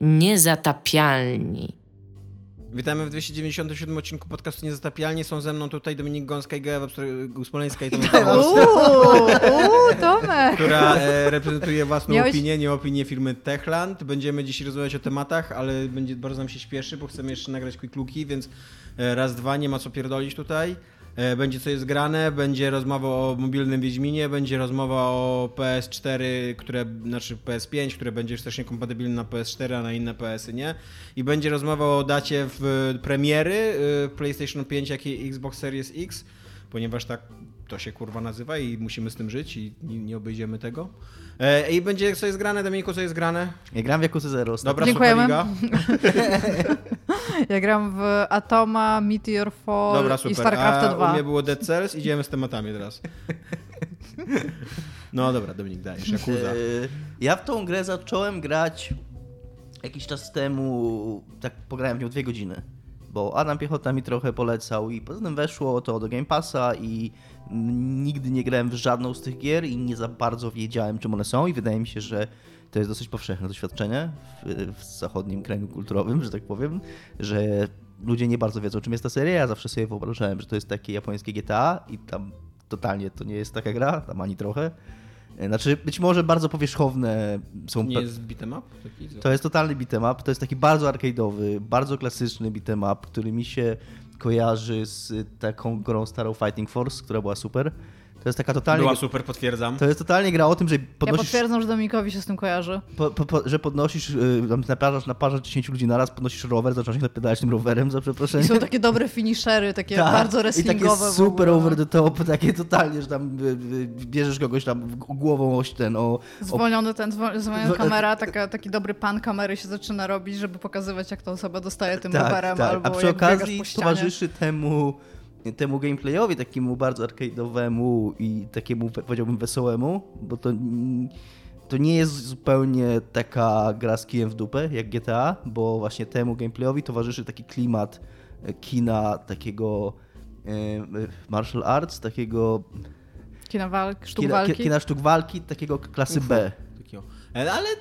Niezatapialni. Witamy w 297 odcinku podcastu Niezatapialnie. Są ze mną tutaj Dominik Gąska i Gea Smoleńska i Tomek Uuu, Tomek! która e, reprezentuje własną Miałeś- opinię, nie opinię firmy Techland. Będziemy dziś rozmawiać o tematach, ale będzie, bardzo nam się śpieszy, bo chcemy jeszcze nagrać quick looki, więc e, raz, dwa, nie ma co pierdolić tutaj. E, Będzie co jest grane, będzie rozmowa o mobilnym Wiedźminie, będzie rozmowa o PS4, które, znaczy PS5, które będzie już też niekompatybilne na PS4, a na inne PS-y nie. I będzie rozmowa o dacie w premiery y, PlayStation 5, jak i Xbox Series X, ponieważ tak to się kurwa nazywa i musimy z tym żyć i nie, nie obejdziemy tego. E, I będzie co jest grane, Dominiku, co jest grane? Ja gram w Yakuza Zero. Dobra, Dziękujemy. Ja gram w Atoma, Meteor Fall Dobra, i super. StarCraft A u 2. mnie było Dead Cells, idziemy z tematami teraz. No dobra, Dominik, dajesz, Yakuza. Eee, Ja w tą grę zacząłem grać jakiś czas temu, tak pograłem w nią dwie godziny. Bo Adam Piechota mi trochę polecał i potem weszło to do Game Passa i nigdy nie grałem w żadną z tych gier i nie za bardzo wiedziałem czym one są i wydaje mi się, że to jest dosyć powszechne doświadczenie w, w zachodnim kręgu kulturowym, że tak powiem, że ludzie nie bardzo wiedzą czym jest ta seria. Ja zawsze sobie wyobrażałem, że to jest takie japońskie GTA i tam totalnie to nie jest taka gra, tam ani trochę. E, Znaczy, być może bardzo powierzchowne są. Nie jest beat'em up? To jest totalny beat'em up. To jest taki bardzo arcade'owy, bardzo klasyczny beat'em up, który mi się kojarzy z taką grą starą Fighting Force, która była super. To jest taka totalnie. Była super, potwierdzam. To jest totalnie gra o tym, że Ja podnosisz, potwierdzam, że Dominikowi się z tym kojarzy. po, po, po, że podnosisz, yy, tam naparzasz, naparzasz 10 ludzi naraz, podnosisz rower, zaczynasz ich napieralać tym rowerem, za I przeproszeniem. są takie dobre finishery, takie Tak. bardzo I wrestlingowe takie w super over the top, takie totalnie, że tam y, y, bierzesz kogoś tam w- głową oś ten o, o Zwolniony ten, zwo- zwolniona kamera, taka, taki dobry pan kamery się zaczyna robić, żeby pokazywać, jak ta osoba dostaje tym tak, rowerem, tak. albo A przy okazji towarzyszy temu, temu gameplayowi, takiemu bardzo arcade'owemu i takiemu powiedziałbym wesołemu, bo to, to nie jest zupełnie taka gra z kijem w dupę jak GTA, bo właśnie temu gameplayowi towarzyszy taki klimat e, kina takiego e, e, martial arts, takiego Kina walk, sztuk kina, walki. ki- kina sztuk walki, takiego klasy B. E, Ale y,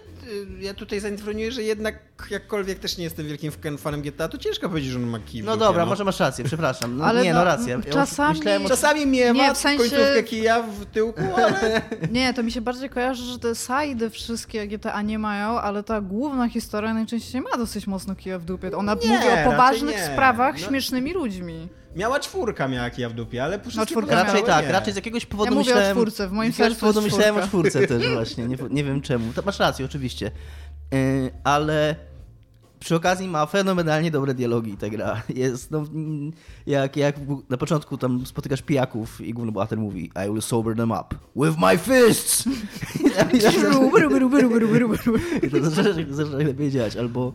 ja tutaj zainformuję, że jednak jakkolwiek też nie jestem wielkim fan- fanem GTA, to ciężko powiedzieć, że on ma kij No dupie, dobra, no. może masz rację, przepraszam. No, Ale nie, no, no racja. Ja czasami- Myślałem o Czasami mnie Nie, ma w sensie- końcówkę kija w tyłku, ale... Nie, to mi się bardziej kojarzy, że te side wszystkie GTA nie mają, ale ta główna historia najczęściej ma dosyć mocno kija w dupie. Ona Nie, mówi o poważnych sprawach No. śmiesznymi ludźmi. Miała czwórka miała kija w dupie, ale po wszystkim czwórka Raczej pozostałe tak, nie. raczej z jakiegoś powodu Ja mówię o myślałem... czwórce, w moim z jakiegoś sercu powodu myślałem o czwórce też właśnie, nie, nie wiem czemu. To masz rację, oczywiście. Yy, ale przy okazji ma fenomenalnie dobre dialogi ta gra. Jest, no, jak, jak na początku tam spotykasz pijaków i główny bohater mówi I will sober them up with my fists! I to zaczyna, lepiej działać. Albo,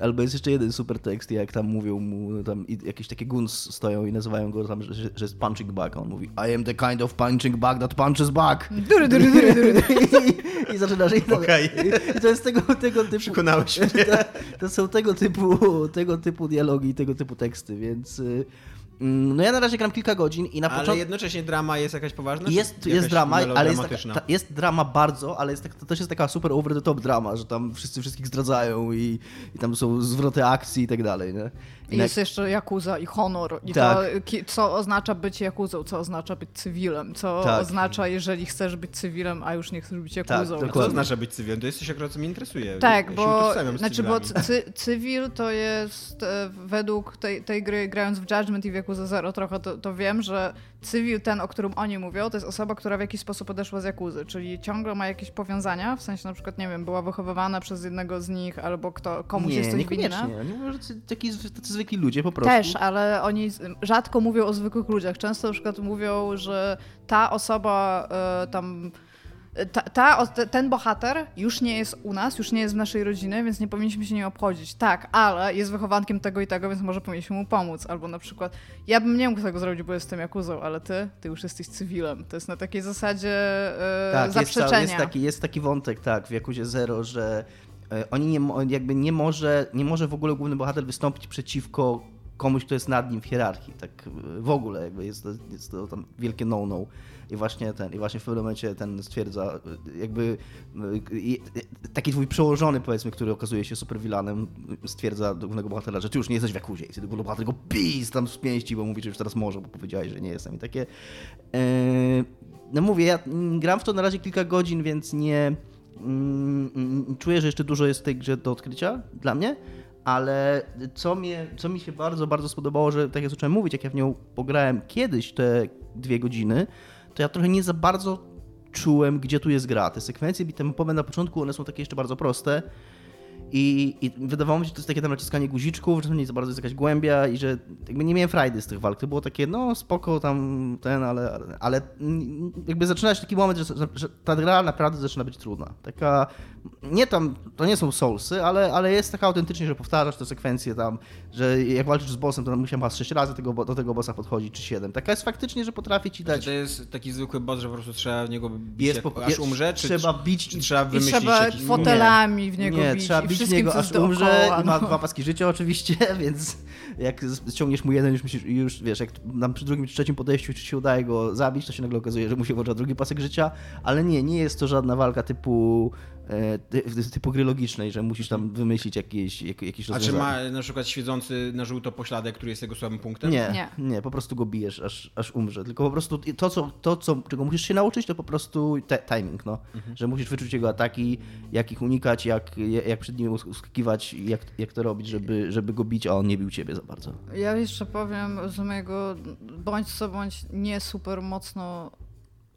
albo jest jeszcze jeden super tekst, jak tam mówią mu, tam i- jakieś takie guns stoją i nazywają go tam, że, że jest punching bag. A on mówi I am the kind of punching bag that punches back. Dury, dury, dury, dury. I, i zaczynasz... I to, Okej. I to jest tego, tego typu... Przekonałeś mnie. To, to są tego typu, tego typu dialogi i tego typu teksty, więc... y, mm, No ja na razie gram kilka godzin i na Ale początku... jednocześnie drama jest jakaś poważna? Jest, jest drama, ale jest, taka, ta, jest drama bardzo, ale jest tak, to też jest taka super over the top drama, że tam wszyscy wszystkich zdradzają i, i tam są zwroty akcji i tak dalej, nie? I jest jeszcze Jakuza i honor. I Tak. to, co oznacza być Jakuzą, co oznacza być cywilem, co Tak. oznacza, jeżeli chcesz być cywilem, a już nie chcesz być Jakuzą. Tak, Co znaczy być cywilem? To jest coś akurat, co mnie interesuje. Tak, ja bo, znaczy, bo cy, cywil to jest e, według tej, tej gry, grając w Judgment i w Yakuza Zero trochę, to, to wiem, że cywil, ten, o którym oni mówią, to jest osoba, która w jakiś sposób odeszła z Jakuzy, czyli ciągle ma jakieś powiązania, w sensie na przykład, nie wiem, była wychowywana przez jednego z nich, albo kto, komuś nie, jest coś niekoniecznie. winne. Nie może taki, tacy zwykli ludzie po prostu. Też, ale oni rzadko mówią o zwykłych ludziach. Często na przykład mówią, że ta osoba e, tam. Ta, ta, te- ten bohater już nie jest u nas, już nie jest w naszej rodzinie, więc nie powinniśmy się nim obchodzić. Tak, ale jest wychowankiem tego i tego, więc może powinniśmy mu pomóc. Albo na przykład, ja bym nie mógł tego zrobić, bo jestem Jakuzą, ale ty, ty już jesteś cywilem. To jest na takiej zasadzie e, tak, jest, zaprzeczenia. cały- jest, taki, jest taki wątek, tak, w Jakuzie Zero, że e, oni nie, jakby nie może, nie może w ogóle główny bohater wystąpić przeciwko komuś, kto jest nad nim w hierarchii, tak w ogóle jakby jest to, jest to tam wielkie no-no. I właśnie ten, i właśnie w pewnym momencie ten stwierdza, jakby taki twój przełożony, powiedzmy, który okazuje się superwilanem, stwierdza do głównego bohatera, że ty już nie jesteś w Jakuzie. I wtedy główny bohater go pis tam z pięści, bo mówi, że już teraz może, bo powiedziałeś, że nie jestem. I takie... Yy, no mówię, ja gram w to na razie kilka godzin, więc nie... Yy, czuję, że jeszcze dużo jest w tej grze do odkrycia dla mnie, ale co, mnie, co mi się bardzo, bardzo spodobało, że tak jak zacząłem mówić, jak ja w nią pograłem kiedyś te dwie godziny, to ja trochę nie za bardzo czułem, gdzie tu jest gra. Te sekwencje bitemopowe na początku, one są takie jeszcze bardzo proste, i, I, wydawało mi się, że to jest takie tam naciskanie guziczków, że to nie za bardzo jest jakaś głębia i że jakby nie miałem frajdy z tych walk. To było takie, no spoko tam ten, ale, ale jakby zaczyna się taki moment, że, że ta gra naprawdę zaczyna być trudna. Taka, nie tam, to nie są soulsy, ale, ale jest taka autentycznie, że powtarzasz te sekwencje tam, że jak walczysz z bossem, to tam musiałem chyba 6 razy tego, do tego bossa podchodzić, czy 7. Taka jest faktycznie, że potrafi ci dać... Czy to jest taki zwykły boss, że po prostu trzeba w niego bić, jest, jak, aż umrze? Czy trzeba bić... Czy trzeba wymyślić I trzeba jakiś... fotelami w niego nie, bić. trzeba bić wszystkim, niego, aż umrze i ma no. dwa paski życia oczywiście, więc jak ściągniesz mu jeden, już myślisz, już wiesz, jak nam przy drugim czy trzecim podejściu czy się udaje go zabić, to się nagle okazuje, że mu się włącza drugi pasek życia, ale nie, nie jest to żadna walka typu E, typu gry logicznej, że musisz tam wymyślić jakieś, jakieś rozwiązanie. A czy ma na przykład świecący na żółto pośladek, który jest jego słabym punktem? Nie, nie, nie po prostu go bijesz, aż, aż umrze. Tylko po prostu to, co, to co, czego musisz się nauczyć, to po prostu te, timing, no. Mhm. Że musisz wyczuć jego ataki, jak ich unikać, jak, jak przed nim uskakiwać, jak, jak to robić, żeby, żeby go bić, a on nie bił ciebie za bardzo. Ja jeszcze powiem z mojego bądź co bądź nie super mocno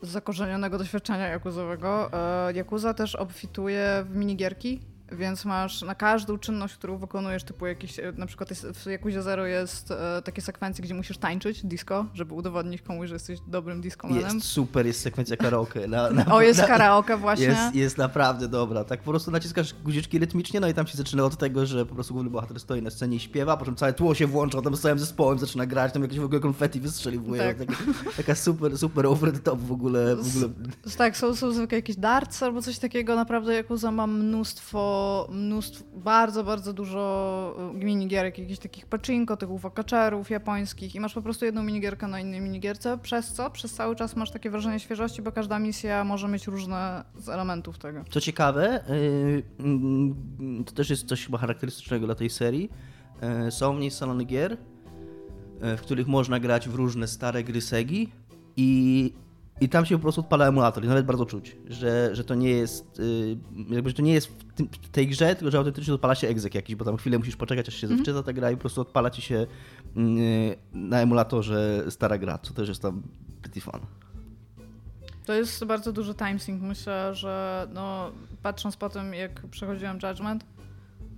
zakorzenionego doświadczenia jakuzowego. Jakuza e, też obfituje w minigierki, więc masz na każdą czynność, którą wykonujesz, typu jakiś, e, na przykład jest, w Jakuzie Zero jest e, takie sekwencje, gdzie musisz tańczyć disco, żeby udowodnić komuś, że jesteś dobrym discomanem. Jest super, jest sekwencja karaoke. Na, na, o, jest na, karaoke właśnie. Jest, jest naprawdę dobra. Tak po prostu naciskasz guziczki rytmicznie, no i tam się zaczyna od tego, że po prostu główny bohater stoi na scenie i śpiewa, po czym całe tło się włącza, tam z całym zespołem zaczyna grać, tam jakieś w ogóle konfetti wystrzeliwuje. Tak. Taka, taka super, super over the top w ogóle. W ogóle. tak, są, są zwykle jakieś darts albo coś takiego. Naprawdę Jakuza ma mnóstwo mnóstwo, bardzo, bardzo dużo y, minigierek, jakichś takich pachinko, tych uwakaczerów japońskich i masz po prostu jedną minigierkę na innej minigierce, przez co przez cały czas masz takie wrażenie świeżości, bo każda misja może mieć różne z elementów tego. Co ciekawe, y, mm, to też jest coś chyba charakterystycznego dla tej serii, y, są w niej salony gier, w których można grać w różne stare gry Segi i i tam się po prostu odpala emulator i nawet bardzo czuć, że, że to nie jest y, jakby, że to nie jest w, tym, w tej grze, tylko że autentycznie odpala się egzek jakiś, bo tam chwilę musisz poczekać, aż się mm zawczyta ta gra i po prostu odpala ci się y, na emulatorze stara gra, co też jest tam pretty fun. To jest bardzo duży timesync. Myślę, że no, patrząc po tym, jak przechodziłem Judgment,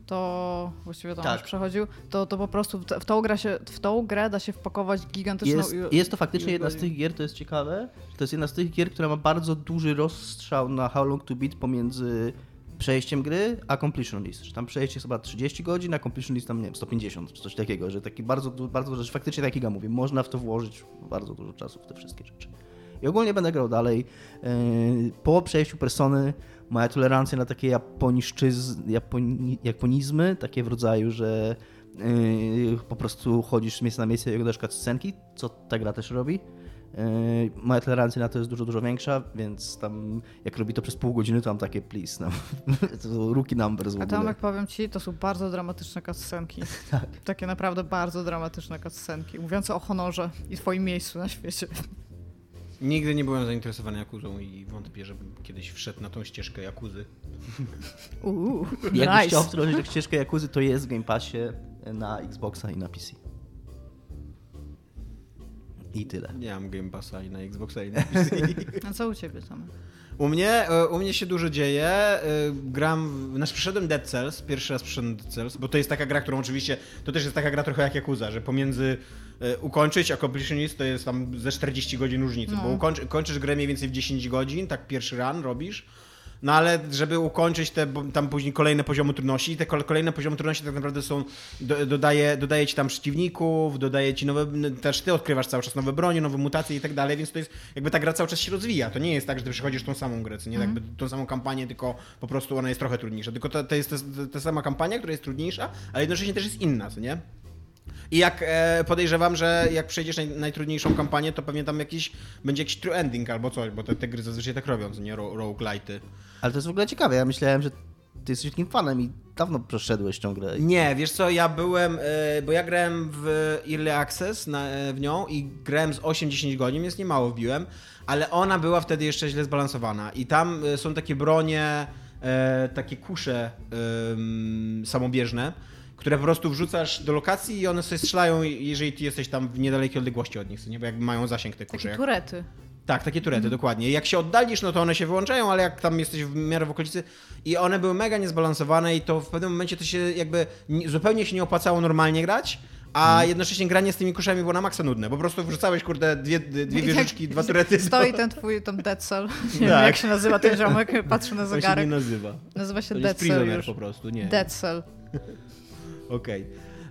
to właściwie tam tak. już przechodził, to, to po prostu w, w, tą grę się, w tą grę da się wpakować gigantyczną... Jest, jest to faktycznie jedna z tych gier, to jest ciekawe, to jest jedna z tych gier, która ma bardzo duży rozstrzał na How Long To Beat pomiędzy przejściem gry a completion list. Że tam przejście jest chyba 30 godzin, a completion list tam, nie wiem, 150 czy coś takiego, że taki bardzo, bardzo, że faktycznie tak jak ja mówię, można w to włożyć bardzo dużo czasu w te wszystkie rzeczy. I ogólnie będę grał dalej. Yy, po przejściu persony moja tolerancja na takie japoni, japonizmy, takie w rodzaju, że yy, po prostu chodzisz z miejsca na miejsce i oglądasz scenki, co ta gra też robi. Yy, moja tolerancja na to jest dużo, dużo większa, więc tam jak robi to przez pół godziny, to mam takie please, no. to rookie numbers w ogóle. A tam jak powiem ci, to są bardzo dramatyczne cutscenki. tak. Takie naprawdę bardzo dramatyczne cutscenki, mówiące o honorze i twoim miejscu na świecie. Nigdy nie byłem zainteresowany Jakuzą i wątpię, żebym kiedyś wszedł na tą ścieżkę Jakuzy. Uuu, Jakbyś nice. chciał wdrożyć ścieżkę Jakuzy, to jest w Game Passie na Xboxa i na PC. I tyle. Nie mam Game Passa i na Xboxa i na PC. A co u ciebie tam? U mnie, e, u mnie się dużo dzieje. E, gram, znaczy przyszedłem Dead Cells, pierwszy raz przyszedłem Dead Cells, bo to jest taka gra, którą oczywiście, to też jest taka gra trochę jak Yakuza, że pomiędzy ukończyć a completionist to jest tam ze 40 godzin różnicy, no. bo ukończy, kończysz grę mniej więcej w 10 godzin, tak pierwszy run robisz, no ale żeby ukończyć te tam później kolejne poziomy trudności, te kolejne poziomy trudności tak naprawdę są, do, dodaje, dodaje ci tam przeciwników, dodaje ci nowe, też ty odkrywasz cały czas nowe bronie, nowe mutacje i tak dalej, więc to jest jakby ta gra cały czas się rozwija. To nie jest tak, że ty przechodzisz tą samą grę, nie mm. jakby tą samą kampanię, tylko po prostu ona jest trochę trudniejsza. Tylko to, to jest ta sama kampania, która jest trudniejsza, ale jednocześnie też jest inna, co nie? I jak e, podejrzewam, że jak przejdziesz naj, najtrudniejszą kampanię, to pewnie tam jakiś będzie jakiś true ending albo coś, bo te, te gry zazwyczaj tak robią, nie Ro, roguelite'y. Ale to jest w ogóle ciekawe. Ja myślałem, że ty jesteś takim fanem i dawno przeszedłeś tą grę. Nie, wiesz co, ja byłem, e, bo ja grałem w Early Access na, e, w nią i grałem z 8-10 godzin, więc nie mało wbiłem, ale ona była wtedy jeszcze źle zbalansowana i tam e, są takie bronie, takie kusze samobieżne, które po prostu wrzucasz do lokacji i one sobie strzelają, jeżeli ty jesteś tam w niedalekiej odległości od nich, nie? bo jakby mają zasięg te kusze. Takie turety. tak, takie turety, Mhm. dokładnie. Jak się oddalisz, no to one się wyłączają, ale jak tam jesteś w miarę w okolicy i one były mega niezbalansowane i to w pewnym momencie to się jakby ni- zupełnie się nie opłacało normalnie grać, a Mhm. jednocześnie granie z tymi kuszami było na maksa nudne. Po prostu wrzucałeś, kurde, dwie, dwie tak wieżyczki, dwa turety. Stoi ten twój, tam Dead Cell. Nie wiem, Tak. jak się nazywa ten ziomek, patrzę na To się nie zegarek. nazywa. Nazywa się To Cell już. po prostu, nie. Okej.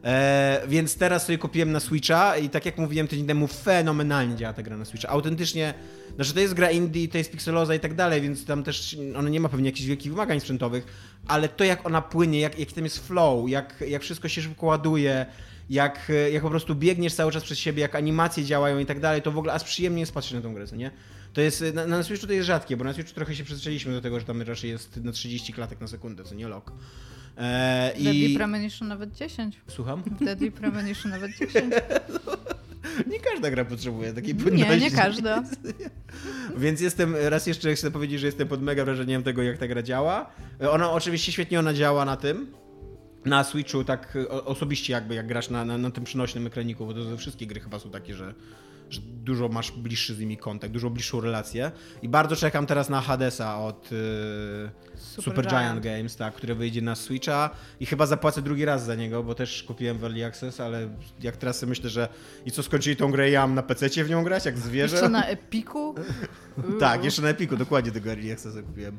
E, Więc teraz sobie kupiłem na Switcha i tak jak mówiłem tydzień temu, fenomenalnie działa ta gra na Switcha. Autentycznie, znaczy to jest gra indie, to jest pixeloza i tak dalej, więc tam też ona nie ma pewnie jakichś wielkich wymagań sprzętowych, ale to jak ona płynie, jak, jak tam jest flow, jak, jak wszystko się szybko ładuje, jak, jak po prostu biegniesz cały czas przez siebie, jak animacje działają i tak dalej, to w ogóle aż przyjemnie jest patrzeć na tą grę, nie? To jest, na, na Switchu to jest rzadkie, bo na Switchu trochę się przyzwyczailiśmy do tego, że tam raczej jest na 30 klatek na sekundę, co nie lok. E, Deadly i... Premonition nawet 10. Słucham? W Deadly Premonition nawet 10. Nie każda gra potrzebuje takiej Nie, płynności. nie każda. Więc jestem, raz jeszcze chcę powiedzieć, że jestem pod mega wrażeniem tego, jak ta gra działa. Ona oczywiście świetnie ona działa na tym, na Switchu, tak osobiście jakby, jak grasz na, na, na tym przynośnym ekraniku, bo to ze wszystkie gry chyba są takie, że, że dużo masz bliższy z nimi kontakt, dużo bliższą relację. I bardzo czekam teraz na Hadesa od yy, Super Super, Giant. Giant. Games, tak, który wyjdzie na Switcha i chyba zapłacę drugi raz za niego, bo też kupiłem w Early Access, ale jak teraz sobie myślę, że i co skończyli tą grę, ja mam na PC w nią grać, jak zwierzę. Jeszcze na Epiku? Tak, jeszcze na Epiku, dokładnie tego Early Accessa kupiłem.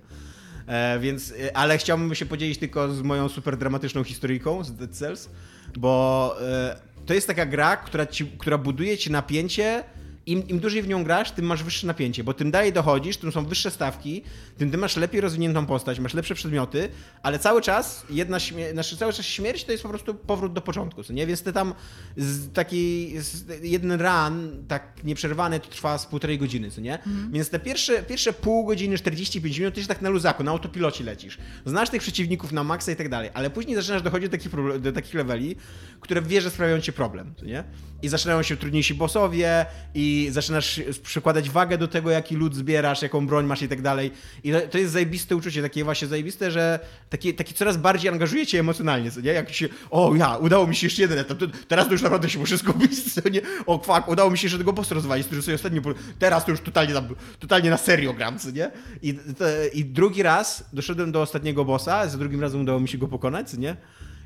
E, więc, e, ale chciałbym się podzielić tylko z moją super dramatyczną historyjką z Dead Cells, bo e, to jest taka gra, która, ci, która buduje ci napięcie. Im, Im dłużej w nią grasz, tym masz wyższe napięcie, bo tym dalej dochodzisz, tym są wyższe stawki, tym ty masz lepiej rozwiniętą postać, masz lepsze przedmioty, ale cały czas jedna śmie- znaczy cały czas śmierć to jest po prostu powrót do początku, co nie? Więc ty tam z taki z, jeden run, tak nieprzerwany, to trwa z półtorej godziny, co nie? Więc te pierwsze, pierwsze pół godziny, 45 minut, ty się tak na luzaku, na autopilocie lecisz. Znasz tych przeciwników na maksa i tak dalej, ale później zaczynasz dochodzić do takich, do takich leveli, które wiesz, że sprawiają ci problem, co nie? I zaczynają się trudniejsi bossowie i zaczynasz przykładać wagę do tego, jaki lód zbierasz, jaką broń masz i tak dalej. I to- jest zajebiste uczucie, takie właśnie zajebiste, że takie, takie coraz bardziej angażuje cię emocjonalnie, co nie? Jak się, o ja, udało mi się jeszcze jeden etap, teraz to już naprawdę się muszę skupić, co nie? O fuck, udało mi się jeszcze tego bossa rozwalić, który sobie ostatnio, teraz to już totalnie, tam, totalnie na serio gram, co nie? I, to, I drugi raz doszedłem do ostatniego bossa, za drugim razem udało mi się go pokonać, co nie?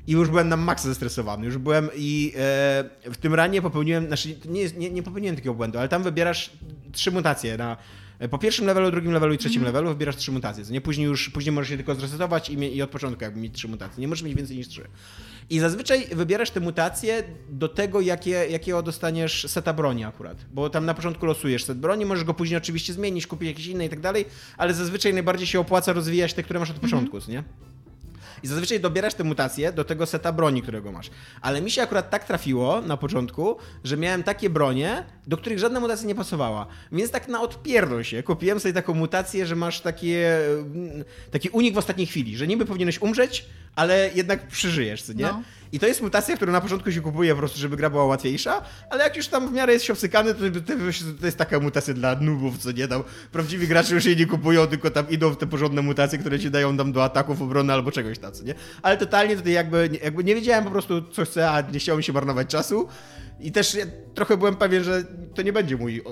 I już byłem na maksa zestresowany. Już byłem i e, w tym ranie popełniłem, znaczy nie, jest- nie, nie popełniłem takiego błędu, ale tam wybierasz trzy mutacje na. e, Po pierwszym levelu, drugim levelu i trzecim levelu wybierasz trzy mutacje. co Nie później już później możesz się tylko zresetować i, i od początku jakby mieć trzy mutacje. Nie możesz mieć więcej niż trzy. I zazwyczaj wybierasz te mutacje do tego, jakie, jakiego dostaniesz seta broni akurat. Bo tam na początku losujesz set broni, możesz go później oczywiście zmienić, kupić jakieś inne i tak dalej, ale zazwyczaj najbardziej się opłaca rozwijać te, które masz od początku, co nie? I zazwyczaj dobierasz te mutacje do tego seta broni, którego masz. Ale mi się akurat tak trafiło na początku, że miałem takie bronie, do których żadna mutacja nie pasowała. Więc tak na odpierdol się kupiłem sobie taką mutację, że masz takie, mm, taki unik w ostatniej chwili, że niby powinieneś umrzeć, ale jednak przeżyjesz, co nie? No. I to jest mutacja, którą na początku się kupuje po prostu, żeby gra była łatwiejsza, ale jak już tam w miarę jest się obsykany, to, to, jest taka mutacja dla nubów, co nie? Tam prawdziwi gracze już jej nie kupują, tylko tam idą w te porządne mutacje, które ci dają tam do ataków, obrony albo czegoś tam, co nie? Ale totalnie tutaj jakby, jakby nie wiedziałem po prostu, co chcę, a nie chciało mi się marnować czasu. I też ja trochę byłem pewien, że to nie będzie mój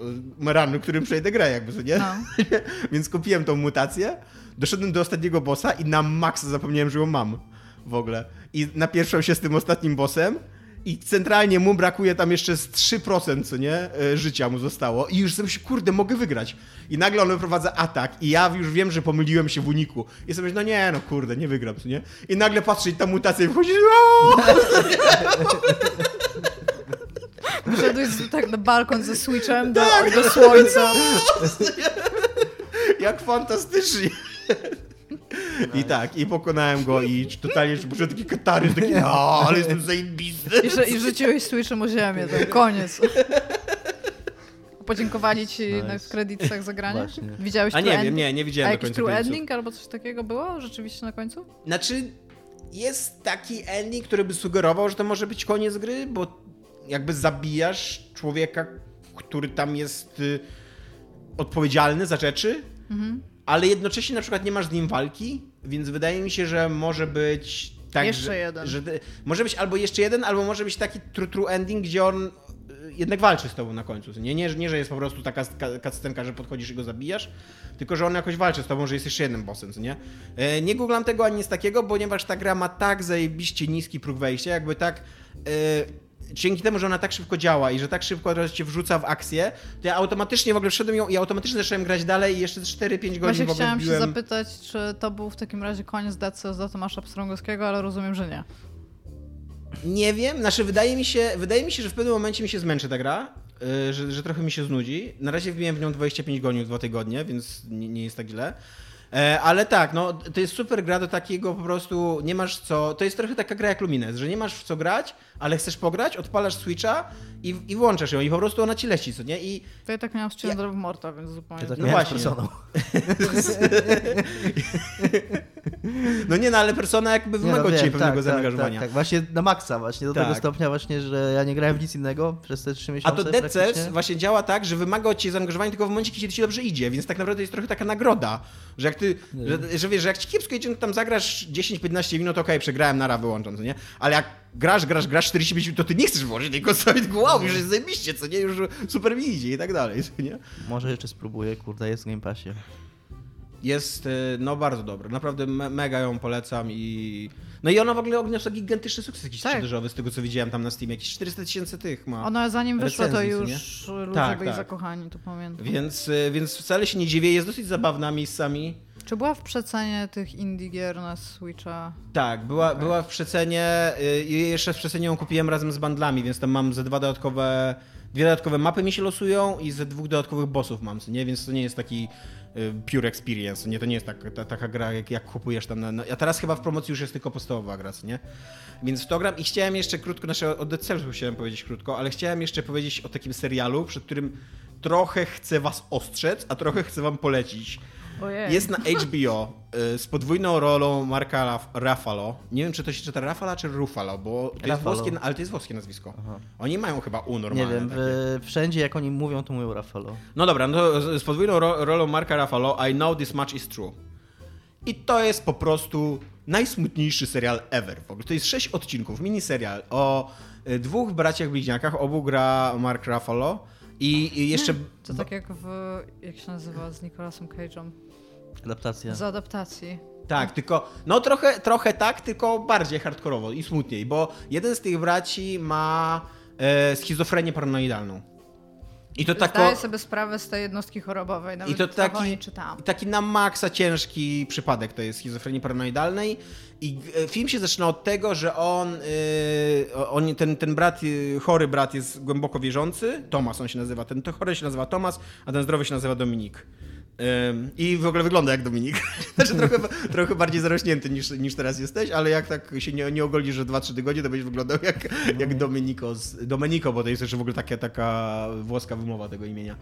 run, którym przejdę grę, jakby, co nie? No. Więc kupiłem tą mutację, doszedłem do ostatniego bossa i na maksa zapomniałem, że ją mam w ogóle. I napieszczał się z tym ostatnim bossem i centralnie mu brakuje tam jeszcze z 3%, co nie, e, życia mu zostało i już sobie myślę, kurde, mogę wygrać. I nagle on wyprowadza atak i ja już wiem, że pomyliłem się w uniku. I sobie myślę, no nie, no kurde, nie wygram, co nie? I nagle patrzę i ta mutacja i wychodzi! Wszedłeś tak na balkon ze switchem do, Tak. do słońca. jak fantastycznie. I tak, i pokonałem go i totalnie już poczułem taki kataryzm, taki no, ale jestem zajebisty. I, że, i rzuciłeś Switchem o ziemię, to koniec. Podziękowali ci Nice. na kredytach za granie? Właśnie. Widziałeś A true nie wiem, nie, nie A widziałem do jakiś końca true końców. ending albo coś takiego było rzeczywiście na końcu? Znaczy, jest taki ending, który by sugerował, że to może być koniec gry, bo jakby zabijasz człowieka, który tam jest y, odpowiedzialny za rzeczy, Mhm. Ale jednocześnie na przykład nie masz z nim walki, więc wydaje mi się, że może być tak, Jeszcze że, jeden. Że, może być albo jeszcze jeden, albo może być taki true, true ending, gdzie on y, jednak walczy z tobą na końcu. Nie, nie, nie że jest po prostu taka cutscenka, że podchodzisz i go zabijasz, tylko że on jakoś walczy z tobą, że jest jeszcze jednym bossem, co nie? E, Nie googlam tego ani nic takiego, ponieważ ta gra ma tak zajebiście niski próg wejścia, jakby tak... Dzięki temu, że ona tak szybko działa i że tak szybko cię wrzuca w akcję, to ja automatycznie w ogóle wszedłem ją i automatycznie zacząłem grać dalej i jeszcze 4-5 godzin Właśnie w ogóle chciałam się zapytać, czy to był w takim razie koniec Cells dla Tomasza Pstrągowskiego, ale rozumiem, że nie. Nie wiem, znaczy wydaje mi się, wydaje mi się, że w pewnym momencie mi się zmęczy ta gra, yy, że, że trochę mi się znudzi. Na razie wbiłem w nią 25 godzin w dwa tygodnie, więc nie, nie jest tak źle. E, ale tak, no to jest super gra do takiego po prostu, nie masz co, to jest trochę taka gra jak Lumines, że nie masz w co grać, ale chcesz pograć, odpalasz Switcha i, i włączasz ją i po prostu ona ci leci, co nie? I To ja tak miałam z Children of Morta, więc zupełnie... Ja tak No z właśnie. Personą. no nie no, ale Persona jakby Nie, wymaga no od ciebie pewnego tak, zaangażowania. Tak, tak, właśnie na maksa, właśnie do Tak. tego stopnia właśnie, że ja nie grałem w nic innego przez te trzy A miesiące to Dead Cells właśnie działa tak, że wymaga od ciebie zaangażowania tylko w momencie, kiedy ci dobrze idzie, więc tak naprawdę jest trochę taka nagroda, że jak ty, że, że wiesz, że jak ci kiepsko idzie, no to tam zagrasz 10-15 minut, okej, przegrałem, nara, wyłączam, co nie? Ale jak grasz, grasz, grasz 45 minut, to ty nie chcesz włożyć tej konsoli, tylko wow, już jest zajebiście, co nie? Już super mi idzie i tak dalej, co nie? Może jeszcze spróbuję, kurde, jest w Game Passie. Jest, y, no bardzo dobra, naprawdę me mega ją polecam i... No i ona w ogóle odniosła gigantyczny sukces jakiś Tak. sprzedażowy z tego, co widziałem tam na Steamie, jakieś 400 tysięcy tych ma. Ona zanim wyszła, to co nie? już ludzie Tak, byli tak. zakochani, to pamiętam. Więc, y, więc wcale się nie dziwię, jest dosyć zabawna miejscami. Czy była w przecenie tych indie gier na Switcha? Tak, była, była w przecenie y, i jeszcze w przecenie ją kupiłem razem z bandlami, więc tam mam ze dwa dodatkowe, dwie dodatkowe mapy mi się losują i ze dwóch dodatkowych bossów mam, nie? Więc to nie jest taki pure experience, nie? To nie jest tak, ta, taka gra, jak, jak kupujesz tam na, na... A teraz chyba w promocji już jest tylko podstawowa gra, nie? Więc w to gram i chciałem jeszcze krótko, znaczy o Dead Cells chciałem powiedzieć krótko, ale chciałem jeszcze powiedzieć o takim serialu, przed którym trochę chcę was ostrzec, a trochę chcę wam polecić. Ojej. Jest na HBO y, z podwójną rolą Marka Raf- Ruffalo. Nie wiem, czy to się czyta Rafala czy Ruffalo, bo to jest włoskie, ale to jest włoskie nazwisko. Aha. Oni mają chyba U Nie normalne. wiem, takie. w, wszędzie jak oni mówią, to mówią Rafalo. No dobra, no to z- podwójną ro rolą Marka Ruffalo I Know This Much Is True. I to jest po prostu najsmutniejszy serial ever. W ogóle to jest sześć odcinków, miniserial o y, dwóch braciach bliźniakach, obu gra Mark Ruffalo i, i jeszcze... To tak jak w, jak się nazywa, z Nicolasem Cage'em. Adaptacja. Z adaptacji. Tak, tylko, no trochę, trochę tak, tylko bardziej hardkorowo i smutniej, bo jeden z tych braci ma e, schizofrenię paranoidalną. I to tako, Zdaję sobie sprawę z tej jednostki chorobowej, nawet I to taki, niej czytałam. taki na maksa ciężki przypadek to jest schizofrenii paranoidalnej. I e, film się zaczyna od tego, że on, e, on ten, ten brat, e, chory brat jest głęboko wierzący. Tomas on się nazywa. Ten to chory się nazywa Tomas, a ten zdrowy się nazywa Dominik. I w ogóle wygląda jak Dominik. Znaczy trochę, trochę bardziej zarośnięty niż, niż teraz jesteś, ale jak tak się nie, nie ogolisz, że 2-3 tygodnie, to będziesz wyglądał jak, jak Dominiko, z, Domenico, bo to jest jeszcze w ogóle taka, taka włoska wymowa tego imienia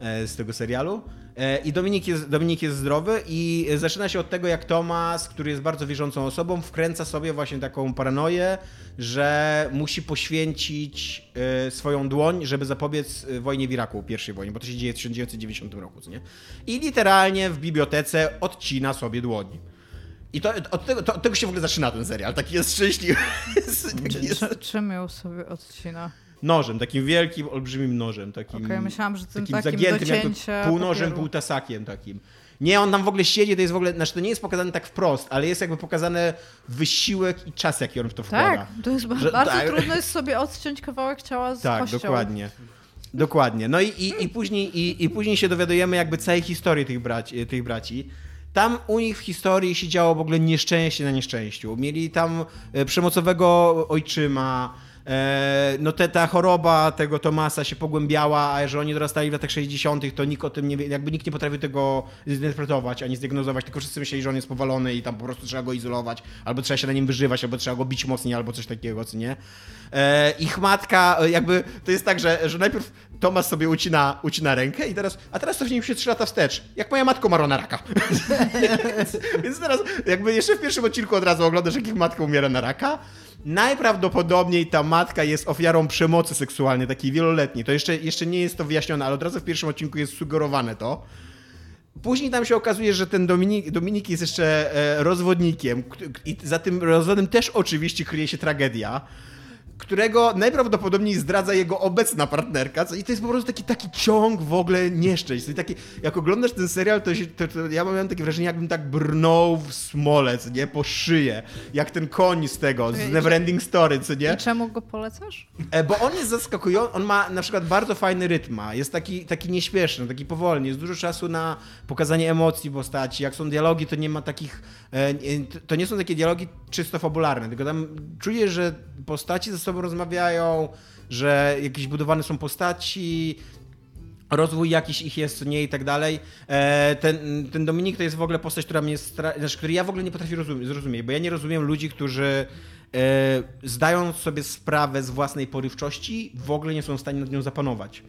e, z tego serialu. E, I Dominik jest, Dominik jest zdrowy i zaczyna się od tego, jak Tomas, który jest bardzo wierzącą osobą, wkręca sobie właśnie taką paranoję, że musi poświęcić e, swoją dłoń, żeby zapobiec e, wojnie w Iraku, pierwszej wojnie, bo to się dzieje w 1990 roku, co nie? I literalnie w bibliotece odcina sobie dłoń. I to, od, tego, to, od tego się w ogóle zaczyna ten serial. Taki jest szczęśliwy. Taki jest Czy, czym ją sobie odcina? nożem, takim wielkim, olbrzymim nożem. Takim, Okej, myślałam, że tym takim takim zagiętym, do jakby cięcia pół nożem, papieru. pół tasakiem takim. Nie, on tam w ogóle siedzi, to jest w ogóle, znaczy to nie jest pokazane tak wprost, ale jest jakby pokazane wysiłek i czas, jaki on w to wkłada. Tak, to jest Że- bardzo tak. trudno jest sobie odciąć kawałek ciała z Tak, kością. dokładnie. Dokładnie. No i, i, i, później, i, i później się dowiadujemy jakby całej historii tych, braci, tych braci. Tam u nich w historii się działo w ogóle nieszczęście na nieszczęściu. Mieli tam e, przemocowego ojczyma, no te, ta choroba tego Tomasa się pogłębiała, a że oni dorastali w latach 60., to nikt o tym nie wie, jakby nikt nie potrafił tego zinterpretować ani zdiagnozować, tylko wszyscy myśleli, że on jest powalony i tam po prostu trzeba go izolować, albo trzeba się na nim wyżywać, albo trzeba go bić mocniej, albo coś takiego, co nie? E, ich matka, e, jakby to jest tak, że, że najpierw Tomas sobie ucina, ucina rękę i teraz, a teraz cofnijmy się 3 lata wstecz. Jak moja matka umarła na raka. więc, więc teraz jakby jeszcze w pierwszym odcinku od razu oglądasz, jak ich matka umiera na raka. Najprawdopodobniej ta matka jest ofiarą przemocy seksualnej, takiej wieloletniej. To jeszcze, jeszcze nie jest to wyjaśnione, ale od razu w pierwszym odcinku jest sugerowane to. Później tam się okazuje, że ten Dominik, Dominik jest jeszcze e, rozwodnikiem i za tym rozwodem też oczywiście kryje się tragedia którego najprawdopodobniej zdradza jego obecna partnerka. I to jest po prostu taki, taki ciąg w ogóle nieszczęść. I taki, jak oglądasz ten serial, to, się, to, to, ja mam takie wrażenie, jakbym tak brnął w smolec, nie? Po szyję. Jak ten koń z tego, z Neverending Story, co nie? I czemu go polecasz? E, bo on jest zaskakujący, on ma na przykład bardzo fajny rytm, jest taki, taki nieśpieszny, taki powolny, jest dużo czasu na pokazanie emocji postaci, jak są dialogi, to nie ma takich, e, to nie są takie dialogi czysto fabularne, tylko tam czuję, że postaci ze sobą rozmawiają, że jakieś budowane są postaci, rozwój jakiś ich jest, nie i tak dalej. E, ten, ten Dominik to jest w ogóle postać, która mnie, znaczy, której ja w ogóle nie potrafię zrozumieć, bo ja nie rozumiem ludzi, którzy e, zdając sobie sprawę z własnej porywczości, w ogóle nie są w stanie nad nią zapanować.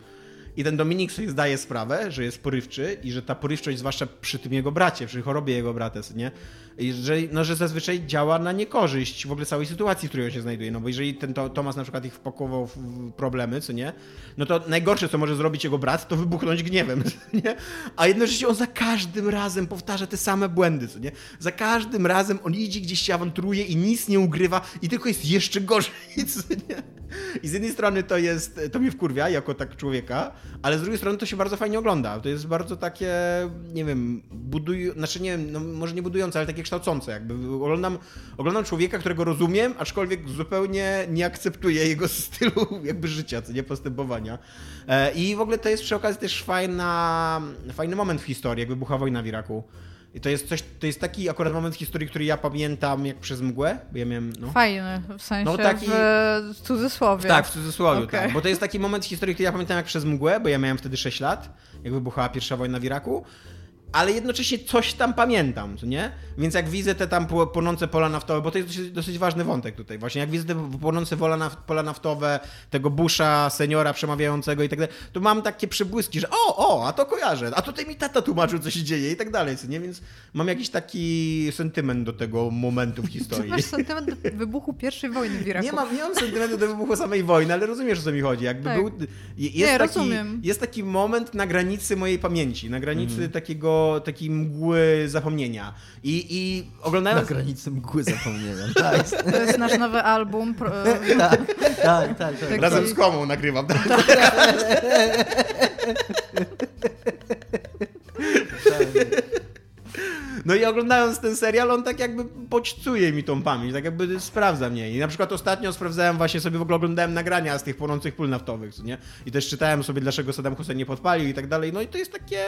I ten Dominik sobie zdaje sprawę, że jest porywczy i że ta porywczość, zwłaszcza przy tym jego bracie, przy chorobie jego brata, nie? I że, no, że zazwyczaj działa na niekorzyść w ogóle całej sytuacji, w której on się znajduje. No bo jeżeli ten to, Tomas na przykład ich wpakował w problemy, co nie? No to najgorsze, co może zrobić jego brat, to wybuchnąć gniewem, nie? A jednocześnie on za każdym razem powtarza te same błędy, co nie? Za każdym razem on idzie gdzieś się awanturuje i nic nie ugrywa i tylko jest jeszcze gorzej, co nie? I z jednej strony to jest, to mnie wkurwia jako tak człowieka, ale z drugiej strony to się bardzo fajnie ogląda. To jest bardzo takie, nie wiem, buduj, znaczy nie wiem, no może nie budujące, ale takie kształcące. Jakby oglądam, oglądam człowieka, którego rozumiem, aczkolwiek zupełnie nie akceptuję jego stylu jakby życia, co nie postępowania. E, I w ogóle to jest przy okazji też fajna, fajny moment w historii, jak wybucha wojna w Iraku. I to jest coś, to jest taki akurat moment w historii, który ja pamiętam jak przez mgłę, bo ja miałem, no. Fajny, w sensie no, taki... w cudzysłowie. Tak, w cudzysłowie, okay. tak. Bo to jest taki moment w historii, który ja pamiętam jak przez mgłę, bo ja miałem wtedy 6 lat, jak wybuchała pierwsza wojna w Iraku ale jednocześnie coś tam pamiętam, co nie? Więc jak widzę te tam płonące pola naftowe, bo to jest dosyć, dosyć ważny wątek tutaj, właśnie jak widzę te płonące pola, naftowe, tego busza, seniora przemawiającego i tak dalej, to mam takie przebłyski, że o, o, a to kojarzę, a tutaj mi tata tłumaczył, co się dzieje i tak dalej, co nie? Więc mam jakiś taki sentyment do tego momentu w historii. Czy masz sentyment do wybuchu pierwszej wojny w Iraku? Nie mam, nie mam sentymentu do wybuchu samej wojny, ale rozumiesz, o co mi chodzi. Jakby tak. był, jest, nie, taki, rozumiem. jest taki moment na granicy mojej pamięci, na granicy mm. takiego takiej mgły zapomnienia. I, i oglądając... Na granicy mgły zapomnienia, tak. To jest nasz nowy album. Pro... tak, tak, tak, tak. Razem z komą nagrywam. Tak. No i oglądając ten serial, on tak jakby bodźcuje mi tą pamięć, tak jakby sprawdza mnie. I na przykład ostatnio sprawdzałem właśnie sobie, w ogóle oglądałem nagrania z tych płonących pól naftowych, nie? I też czytałem sobie, dlaczego Saddam Hussein nie podpalił i tak dalej. No i to jest takie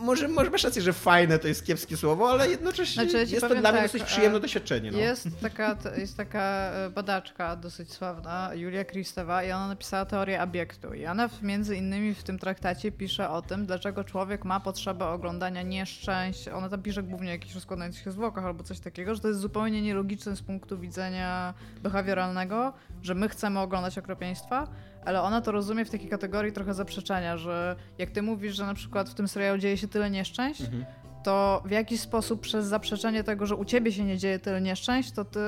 może, może masz rację, że fajne to jest kiepskie słowo, ale jednocześnie znaczy, ja jest to dla mnie tak, dosyć przyjemne doświadczenie. No. Jest, taka, jest taka e, badaczka dosyć sławna, Julia Kristewa, i ona napisała teorię obiektu. I ona między innymi w tym traktacie pisze o tym, dlaczego człowiek ma potrzebę oglądania nieszczęść. Ona tam pisze głównie o jakichś rozkładających się zwłokach albo coś takiego, że to jest zupełnie nielogiczne z punktu widzenia behawioralnego, że my chcemy oglądać okropieństwa, ale ona to rozumie w takiej kategorii trochę zaprzeczenia, że jak ty mówisz, że na przykład w tym serialu dzieje się tyle nieszczęść, mhm. to w jakiś sposób przez zaprzeczenie tego, że u ciebie się nie dzieje tyle nieszczęść, to ty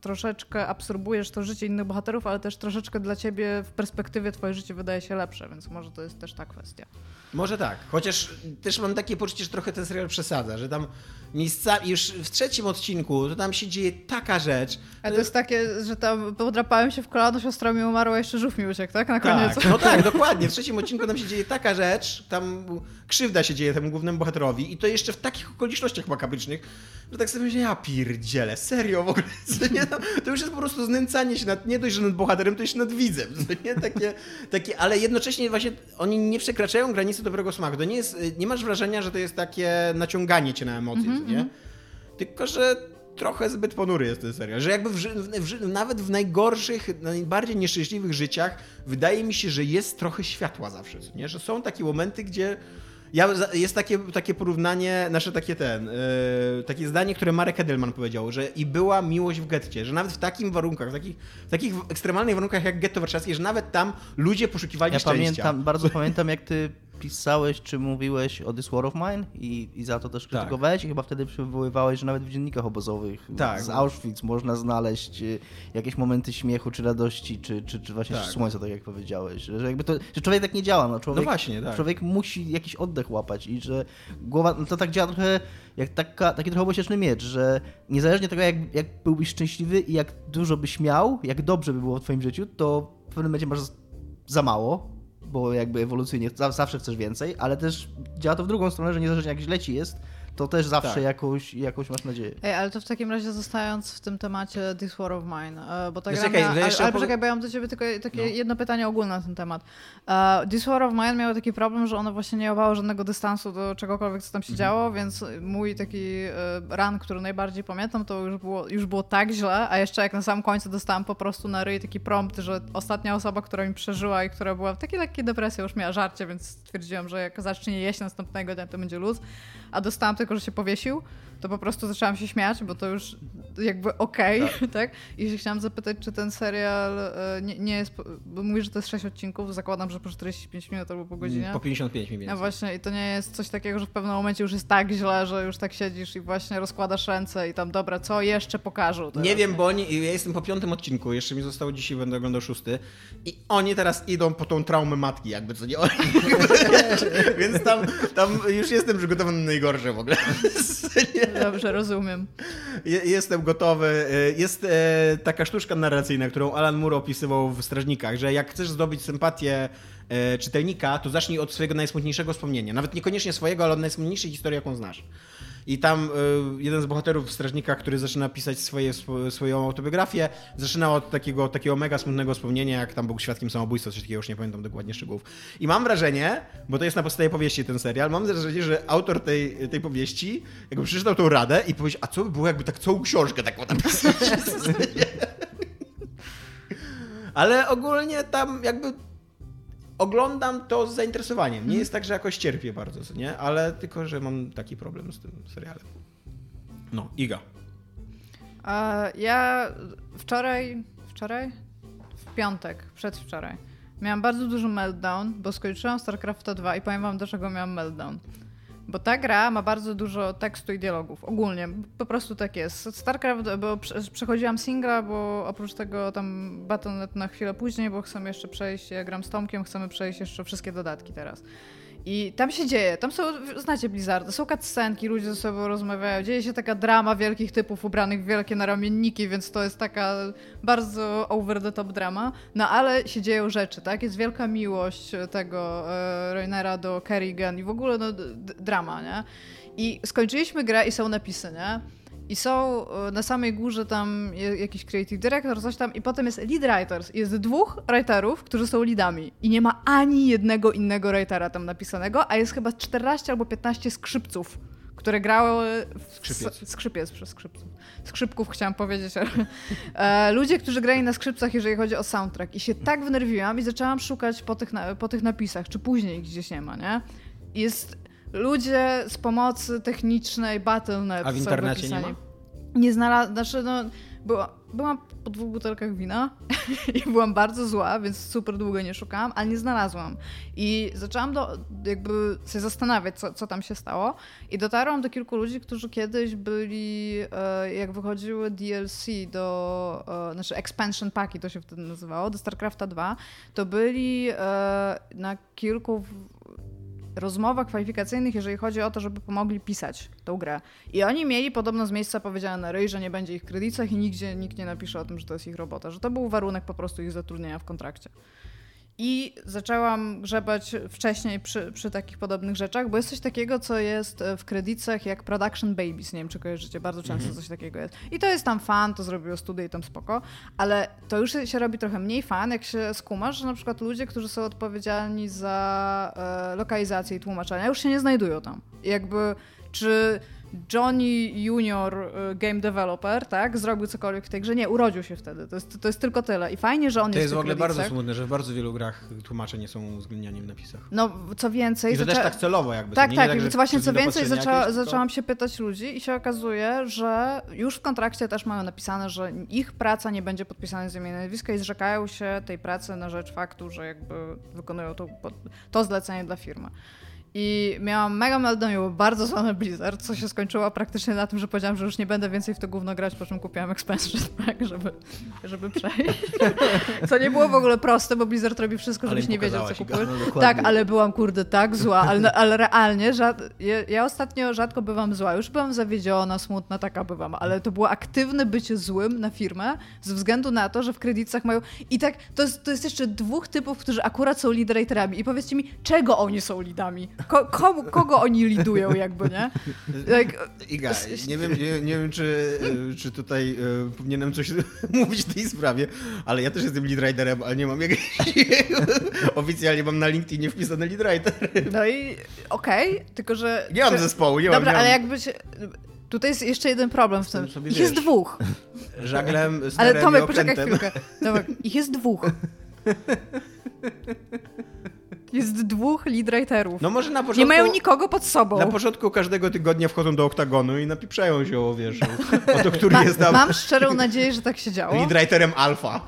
troszeczkę absorbujesz to życie innych bohaterów, ale też troszeczkę dla ciebie w perspektywie twoje życie wydaje się lepsze, więc może to jest też ta kwestia. Może tak, chociaż też mam takie poczucie, że trochę ten serial przesadza, że tam miejscami, już w trzecim odcinku, to tam się dzieje taka rzecz. A to jest takie, że tam podrapałem się w kolano, siostra mi umarła, jeszcze żółw mi uciekł, tak? Na koniec. Tak, no tak, dokładnie. W trzecim odcinku tam się dzieje taka rzecz, tam krzywda się dzieje temu głównemu bohaterowi i to jeszcze w takich okolicznościach makabrycznych, że tak sobie myślę, ja pierdzielę, serio w ogóle, nie? No, to już jest po prostu znęcanie się nad, nie dość, że nad bohaterem, to jeszcze nad widzem, nie? Takie, takie, ale jednocześnie właśnie oni nie przekraczają granicy dobrego smaku. To nie jest, nie masz wrażenia, że to jest takie naciąganie cię na emocje, mm -hmm. nie? Tylko, że trochę zbyt ponury jest ten serial, że jakby w, w, w, nawet w najgorszych, najbardziej nieszczęśliwych życiach wydaje mi się, że jest trochę światła zawsze, nie? Że są takie momenty, gdzie ja, jest takie, takie porównanie, nasze takie ten, yy, takie zdanie, które Marek Edelman powiedział, że i była miłość w getcie, że nawet w takich warunkach, w takich, w takich ekstremalnych warunkach jak getto warszawskie, że nawet tam ludzie poszukiwali ja szczęścia. Pamiętam, bardzo pamiętam jak ty pisałeś czy mówiłeś o This War of Mine i, i za to też tak. krytykowałeś tak. i chyba wtedy przywoływałeś, że nawet w dziennikach obozowych tak. z Auschwitz można znaleźć y, jakieś momenty śmiechu czy radości, czy, czy, czy właśnie tak. słońca, tak jak powiedziałeś. Że, jakby to, że człowiek tak nie działa. No, człowiek, no właśnie, tak. Człowiek musi jakiś oddech łapać i że głowa, no to tak działa trochę jak taka, taki trochę obosieczny miecz, że niezależnie od tego jak, jak byłbyś szczęśliwy i jak dużo byś miał, jak dobrze by było w twoim życiu, to w pewnym momencie masz za mało, bo jakby ewolucyjnie zawsze chcesz więcej, ale też działa to w drugą stronę, że niezależnie jak źle ci jest, to też zawsze tak. jakąś, jakąś masz nadzieję. Ej, ale to w takim razie zostając w tym temacie This War of Mine, e, bo tak gra miała, ale, ale poczekaj, bo ja mam do ciebie tylko takie no. jedno pytanie ogólne na ten temat. Uh, This War of Mine miało taki problem, że ono właśnie nie miało żadnego dystansu do czegokolwiek, co tam się mhm. działo, więc mój taki uh, run, który najbardziej pamiętam, to już było, już było tak źle, a jeszcze jak na samym końcu dostałam po prostu na ryj taki prompt, że ostatnia osoba, która mi przeżyła i która była w takiej lekkiej depresji, już miała żarcie, więc stwierdziłam, że jak zacznie jeść następnego dnia, to będzie luz, a dostałam tylko, że się powiesił, to po prostu zaczęłam się śmiać, bo to już jakby okej, okay, tak. tak? I się chciałam zapytać, czy ten serial e, nie, nie, jest, bo mówisz, że to jest 6 odcinków, zakładam, że po 45 minut albo po godzinie. Po 55 mniej więcej. No właśnie, i to nie jest coś takiego, że w pewnym momencie już jest tak źle, że już tak siedzisz i właśnie rozkładasz ręce i tam, dobra, co jeszcze pokażą? Nie wiem, bo oni, ja jestem po piątym odcinku, jeszcze mi zostało dzisiaj, będę oglądał szósty i oni teraz idą po tą traumę matki, jakby co nie oni. Więc tam, tam już jestem przygotowany na najgorsze w ogóle. Dobrze, rozumiem. Jestem gotowy. E, jest e, taka sztuczka narracyjna, którą Alan Moore opisywał w Strażnikach, że jak chcesz zdobyć sympatię e, czytelnika, to zacznij od swojego najsmutniejszego wspomnienia. Nawet niekoniecznie swojego, ale od najsmutniejszej historii, jaką znasz. I tam y, jeden z bohaterów w Strażnikach, który zaczyna pisać swoje, swoją autobiografię, zaczyna od takiego, takiego mega smutnego wspomnienia, jak tam był świadkiem samobójstwa, coś takiego, już nie pamiętam dokładnie szczegółów. I mam wrażenie, bo to jest na podstawie powieści ten serial, mam wrażenie, że autor tej, tej powieści jakby przeczytał tą radę i powiedział, a co by było, jakby tak całą książkę taką napisać? Ale ogólnie tam jakby oglądam to z zainteresowaniem. Nie mhm. jest tak, że jakoś cierpię bardzo, nie? Ale tylko, że mam taki problem z tym serialem. No, Iga. ja wczoraj, wczoraj? W piątek, przedwczoraj. Miałam bardzo duży meltdown, bo skończyłam StarCraft 2 i powiem wam, dlaczego miałam meltdown. Bo ta gra ma bardzo dużo tekstu i dialogów. Ogólnie. Po prostu tak jest. StarCraft, bo przechodziłam singla, bo oprócz tego tam Battle.net na chwilę później, bo chcemy jeszcze przejść, ja gram z Tomkiem, chcemy przejść jeszcze wszystkie dodatki teraz. I tam się dzieje, tam są, znacie Blizzard, są cutscenki, ludzie ze sobą rozmawiają, dzieje się taka drama wielkich typów ubranych w wielkie naramienniki, więc to jest taka bardzo over the top drama, no ale się dzieją rzeczy, tak? Jest wielka miłość tego e, Rainera do Kerrigan i w ogóle no, drama, nie? I skończyliśmy grę i są napisy, nie? I są e, na samej górze tam jakiś creative director, coś tam, i potem jest lead writers. Jest dwóch writerów, którzy są leadami. I nie ma ani jednego innego writera tam napisanego, a jest chyba 14 albo 15 skrzypców, które grały w skrzypiec, skrzypiec przez skrzypców. Skrzypków chciałam powiedzieć. e, ludzie, którzy grali na skrzypcach, jeżeli chodzi o soundtrack. I się tak wnerwiłam i zaczęłam szukać po tych, po tych napisach, czy później gdzieś nie ma, nie? Jest ludzie z pomocy technicznej Battle.net. A w internecie nie ma? Nie znalazłam, znaczy no, była, byłam po dwóch butelkach wina i byłam bardzo zła, więc super długo nie szukałam, ale nie znalazłam. I zaczęłam do, jakby się zastanawiać, co, co tam się stało i dotarłam do kilku ludzi, którzy kiedyś byli, e, jak wychodziły DLC do, e, znaczy expansion packi to się wtedy nazywało, do StarCrafta 2, to byli e, na kilku rozmowach kwalifikacyjnych, jeżeli chodzi o to, żeby pomogli pisać tą grę. I oni mieli podobno z miejsca powiedziane na ryj, że nie będzie ich kredytach i nigdzie nikt nie napisze o tym, że to jest ich robota, że to był warunek po prostu ich zatrudnienia w kontrakcie. I zaczęłam grzebać wcześniej przy, przy, takich podobnych rzeczach, bo jest coś takiego, co jest w kredytach jak Production Babies, nie wiem czy kojarzycie, bardzo często mhm. coś takiego jest. I to jest tam fan, to zrobiło studia i tam spoko, ale to już się robi trochę mniej fan, jak się skumasz, że na przykład ludzie, którzy są odpowiedzialni za e, lokalizację i tłumaczenia, już się nie znajdują tam. I jakby, czy Johnny Junior y, game developer, tak, zrobił cokolwiek w tej grze. Nie, urodził się wtedy. To jest, to jest tylko tyle. I fajnie, że on To jest jest w ogóle bardzo smutne, że w bardzo wielu grach tłumacze nie są uwzględniani w napisach. No, co więcej... I to też zaczę- tak celowo jakby. Tak, to nie, tak. nie więc właśnie co więcej, zaczęła, jakieś, zaczęłam się pytać ludzi i się okazuje, że już w kontrakcie też mają napisane, że ich praca nie będzie podpisana z imienia nazwiska i zrzekają się tej pracy na rzecz faktu, że jakby wykonują to, to zlecenie dla firmy. I miałam mega meltdown, bardzo złamy Blizzard, co się skończyło praktycznie na tym, że powiedziałam, że już nie będę więcej w to gówno grać, po czym kupiłam expansion pack, żeby, żeby przejść. Co nie było w ogóle proste, bo Blizzard robi wszystko, żebyś nie wiedział, co kupujesz. No. Tak, ale byłam kurde tak zła, ale, ale realnie, żad, ja, ja ostatnio rzadko bywam zła. Już byłam zawiedziona, smutna, taka bywam, ale to było aktywne bycie złym na firmę ze względu na to, że w kredytach mają... I tak, to jest, to jest jeszcze dwóch typów, którzy akurat są lideratorami. I powiedzcie mi, czego oni są lidami? Ko, komu, kogo oni lidują jakby, nie? Like, Iga, nie wiem, nie, nie wiem czy, e, czy tutaj e, powinienem coś mówić w tej sprawie, ale ja też jestem lead writerem, ale nie mam jakiejś... Oficjalnie mam na LinkedInie wpisany lead writer. no i okej, tylko że... Nie mam zespołu, nie mam. Dobra, nie mam. ale jakby się... Tutaj jest jeszcze jeden problem w tym. sobie Ich jest wiesz. dwóch. Żaglem, Ale sterem Tomek, i poczekaj chwilkę. Tomek, ich jest dwóch. Jest dwóch lead writerów. No może na początku... Nie mają nikogo pod sobą. Na początku każdego tygodnia wchodzą do oktagonu i napieprzają się o, wiesz, o, to, który Ma, jest tam mam szczerą nadzieję, że tak się działo. lead writerem alfa.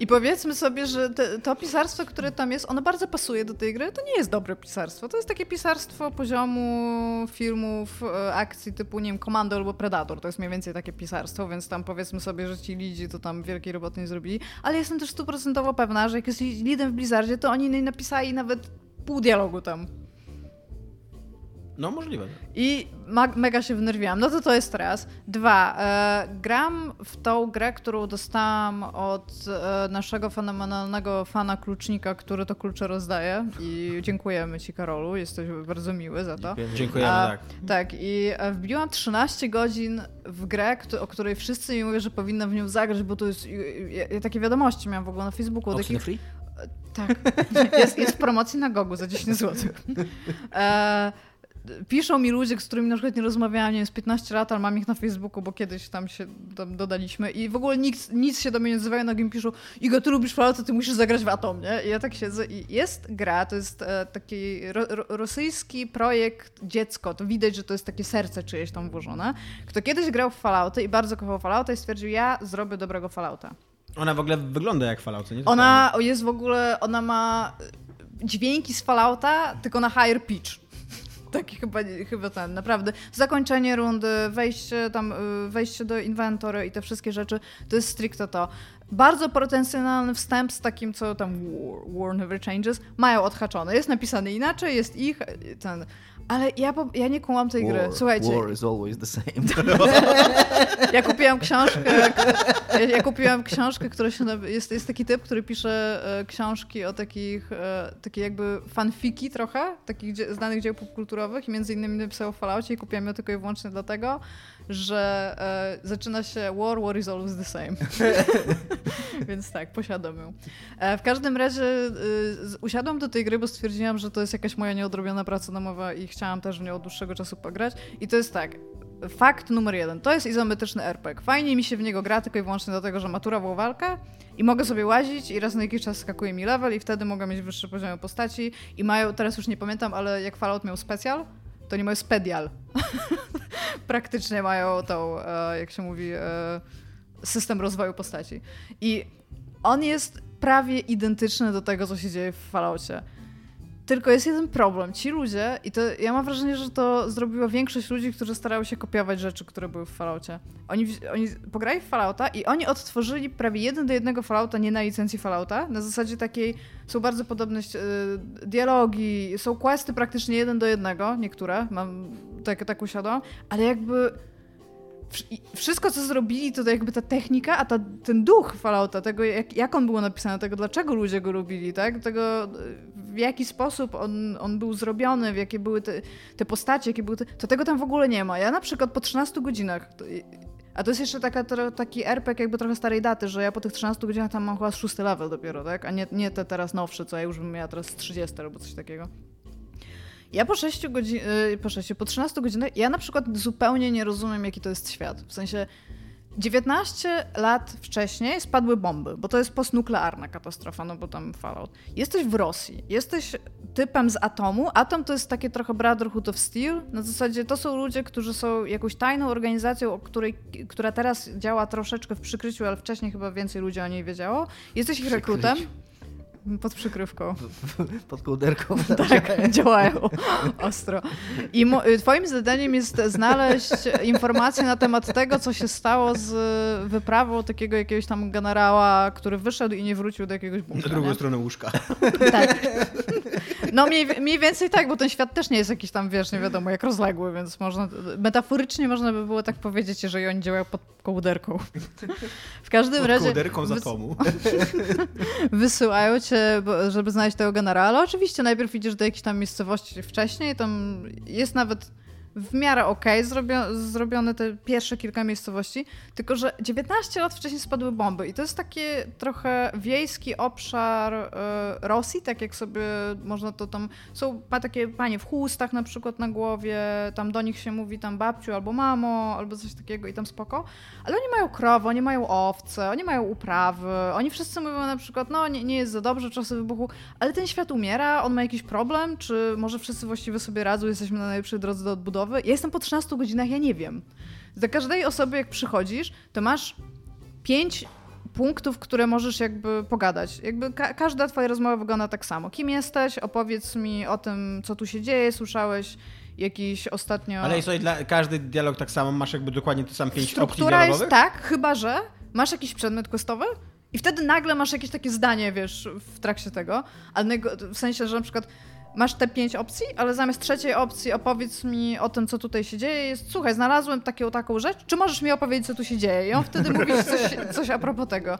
I powiedzmy sobie, że te, to pisarstwo, które tam jest, ono bardzo pasuje do tej gry. To nie jest dobre pisarstwo. To jest takie pisarstwo poziomu filmów, e, akcji typu, nie wiem, Komando albo Predator. To jest mniej więcej takie pisarstwo, więc tam powiedzmy sobie, że ci lidzi to tam wielkiej roboty nie zrobili. Ale jestem też stuprocentowo pewna, że jak jest lidem w Blizzardzie, to oni nie napisali nawet pół dialogu tam. No możliwe. I ma- mega się wnerwiłam. No to to jest raz. Dwa. E, gram w tą grę, którą dostałam od e, naszego fenomenalnego fana klucznika, który to klucze rozdaje. I dziękujemy ci, Karolu. Jesteś bardzo miły za to. Dziękujemy, A, tak. Tak, i e, wbiłam 13 godzin w grę, o której wszyscy mi mówią, że powinnam w nią zagrać, bo to jest. Ja, ja takie wiadomości miałam w ogóle na Facebooku. Free? Tak. Jest, jest w promocji na Gogu za 10 zł. E, piszą mi ludzie, z którymi na przykład nie rozmawiałam, nie wiem, z 15 lat, ale mam ich na Facebooku, bo kiedyś tam się tam dodaliśmy i w ogóle nikt, nic się do mnie nie odzywają, na mi piszą Igo, ty lubisz Fallout, to ty musisz zagrać w Atom, nie? I ja tak siedzę i jest gra, to jest e, taki ro, rosyjski projekt dziecko, to widać, że to jest takie serce czyjeś tam włożone, kto kiedyś grał w Fallouty i bardzo kochał Fallouta i stwierdził, ja zrobię dobrego Fallouta. Ona w ogóle wygląda jak Fallout, nie? Ona jest w ogóle, ona ma dźwięki z Fallouta, tylko na higher pitch. Taki chyba, chyba ten, naprawdę. Zakończenie rundy, wejście tam, y, wejście do inwentory i te wszystkie rzeczy, to jest stricte to. Bardzo potencjalny wstęp z takim, co tam war, war never changes, mają odhaczone. Jest napisany inaczej, jest ich, ten. Ale ja, po, ja nie kumam tej gry. War, Słuchajcie, war is always the same. ja kupiłam książkę. Ja, ja kupiłam książkę, która się. Jest, jest taki typ, który pisze e, książki o takich, e, takie jakby fanfiki trochę, takich dzie- znanych dzieł popkulturowych i między innymi napisał o Falloutie i kupiłam ją tylko i wyłącznie dlatego, że e, zaczyna się War, War is always the same. Więc tak, posiadam ją. E, w każdym razie e, usiadłam do tej gry, bo stwierdziłam, że to jest jakaś moja nieodrobiona praca domowa i chciałam też w nią od dłuższego czasu pograć. I to jest tak, fakt numer jeden, to jest izometryczny RPG. Fajnie mi się w niego gra tylko i wyłącznie dlatego, że maturową walkę i mogę sobie łazić i raz na jakiś czas skakuje mi level i wtedy mogę mieć wyższe poziomy postaci i mają, teraz już nie pamiętam, ale jak Fallout miał specjal, to nie mają spedial. Praktycznie mają tą, e, jak się mówi, e, system rozwoju postaci. I on jest prawie identyczny do tego, co się dzieje w Falloutie. Tylko jest jeden problem. Ci ludzie, i to ja mam wrażenie, że to zrobiła większość ludzi, którzy starały się kopiować rzeczy, które były w Falloutie. Oni, oni pograli w Fallouta i oni odtworzyli prawie jeden do jednego Fallouta, nie na licencji Fallouta. Na zasadzie takiej są bardzo podobne y, dialogi, są questy praktycznie jeden do jednego, niektóre, mam tak, tak usiadłam, ale jakby wszystko, co zrobili, to jakby ta technika, a ta, ten duch Fallouta, tego jak, jak on był napisany, tego dlaczego ludzie go lubili, tak? Tego w jaki sposób on, on był zrobiony, w jakie były te, te postacie, jakie były te, to tego tam w ogóle nie ma. Ja na przykład po 13 godzinach, to, a to jest jeszcze taka, tro, taki RPG jakby trochę starej daty, że ja po tych 13 godzinach tam mam chyba szósty level dopiero, tak? A nie, nie te teraz nowsze, co ja już bym miała teraz z 30 albo coś takiego. Ja po 6 godzin, y, po 6, po 13 godzinach, ja na przykład zupełnie nie rozumiem, jaki to jest świat. W sensie 19 lat wcześniej spadły bomby, bo to jest postnuklearna katastrofa, no bo tam Fallout. Jesteś w Rosji, jesteś typem z atomu. Atom to jest takie trochę Brotherhood of Steel. Na zasadzie to są ludzie, którzy są jakąś tajną organizacją, której, która teraz działa troszeczkę w przykryciu, ale wcześniej chyba więcej ludzi o niej wiedziało. Jesteś ich rekrutem. Pod przykrywką. Pod kołderką. Tak, działają ostro. I mo- y, twoim zadaniem jest znaleźć informacje na temat tego, co się stało z wyprawą takiego jakiegoś tam generała, który wyszedł i nie wrócił do jakiegoś bunkra. Na drugą nie? stronę łóżka. Tak. No mniej, mniej więcej tak, bo ten świat też nie jest jakiś tam, wiesz, nie wiadomo, jak rozległy, więc można, metaforycznie można by było tak powiedzieć, jeżeli oni działają pod kołderką. W każdym Pod razie kołderką z atomu. wysyłają cię, żeby znaleźć tego generala. Oczywiście najpierw idziesz do jakiejś tam miejscowości wcześniej, tam jest nawet w miarę okej zrobio- zrobione te pierwsze kilka miejscowości, tylko że 19 lat wcześniej spadły bomby i to jest taki trochę wiejski obszar e, Rosji, tak jak sobie można to tam, są takie panie w chustach na przykład na głowie, tam do nich się mówi tam babciu albo mamo, albo coś takiego i tam spoko, ale oni mają krowy, oni mają owce, oni mają uprawy, oni wszyscy mówią na przykład, no nie, nie jest za dobrze czasy wybuchu, ale ten świat umiera, on ma jakiś problem, czy może wszyscy właściwie sobie radzą, jesteśmy na najlepszej drodze do odbudowy. Ja jestem po 13 godzinach, ja nie wiem. Dla każdej osoby, jak przychodzisz, to masz pięć punktów, które możesz jakby pogadać. Jakby ka- każda twoja rozmowa wygląda tak samo. Kim jesteś? Opowiedz mi o tym, co tu się dzieje. Słyszałeś jakiś ostatnio... Ale i słuchaj, dla, każdy dialog tak samo, masz jakby dokładnie te same pięć opcji Struktura jest dialogowych? tak, chyba że masz jakiś przedmiot questowy i wtedy nagle masz jakieś takie zdanie, wiesz, w trakcie tego, ale w sensie, że na przykład masz te pięć opcji, ale zamiast trzeciej opcji opowiedz mi o tym, co tutaj się dzieje, jest słuchaj, znalazłem taką, taką rzecz, czy możesz mi opowiedzieć, co tu się dzieje? I on wtedy mówi coś, coś a propos tego.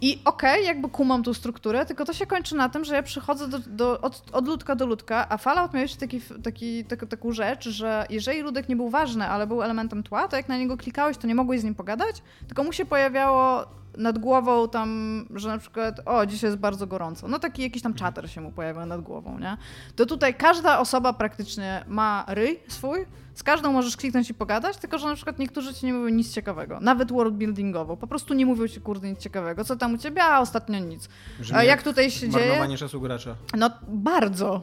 I okej, jakby kumam tą strukturę, tylko to się kończy na tym, że ja przychodzę do, do, od, od ludka do ludka, a Fallout miał jeszcze taki, taki, tak, taką rzecz, że jeżeli ludek nie był ważny, ale był elementem tła, to jak na niego klikałeś, to nie mogłeś z nim pogadać, tylko mu się pojawiało nad głową tam, że na przykład o, dzisiaj jest bardzo gorąco. No taki jakiś tam czater się mu pojawiał nad głową, nie? To tutaj każda osoba praktycznie ma ryj swój, z każdą możesz kliknąć i pogadać, tylko że na przykład niektórzy ci nie mówią nic ciekawego, nawet worldbuildingowo, po prostu nie mówią ci kurde nic ciekawego. Co tam u ciebie? A ostatnio nic. Brzmi A jak jak tutaj się dzieje? Marnowanie czasu gracza. No bardzo.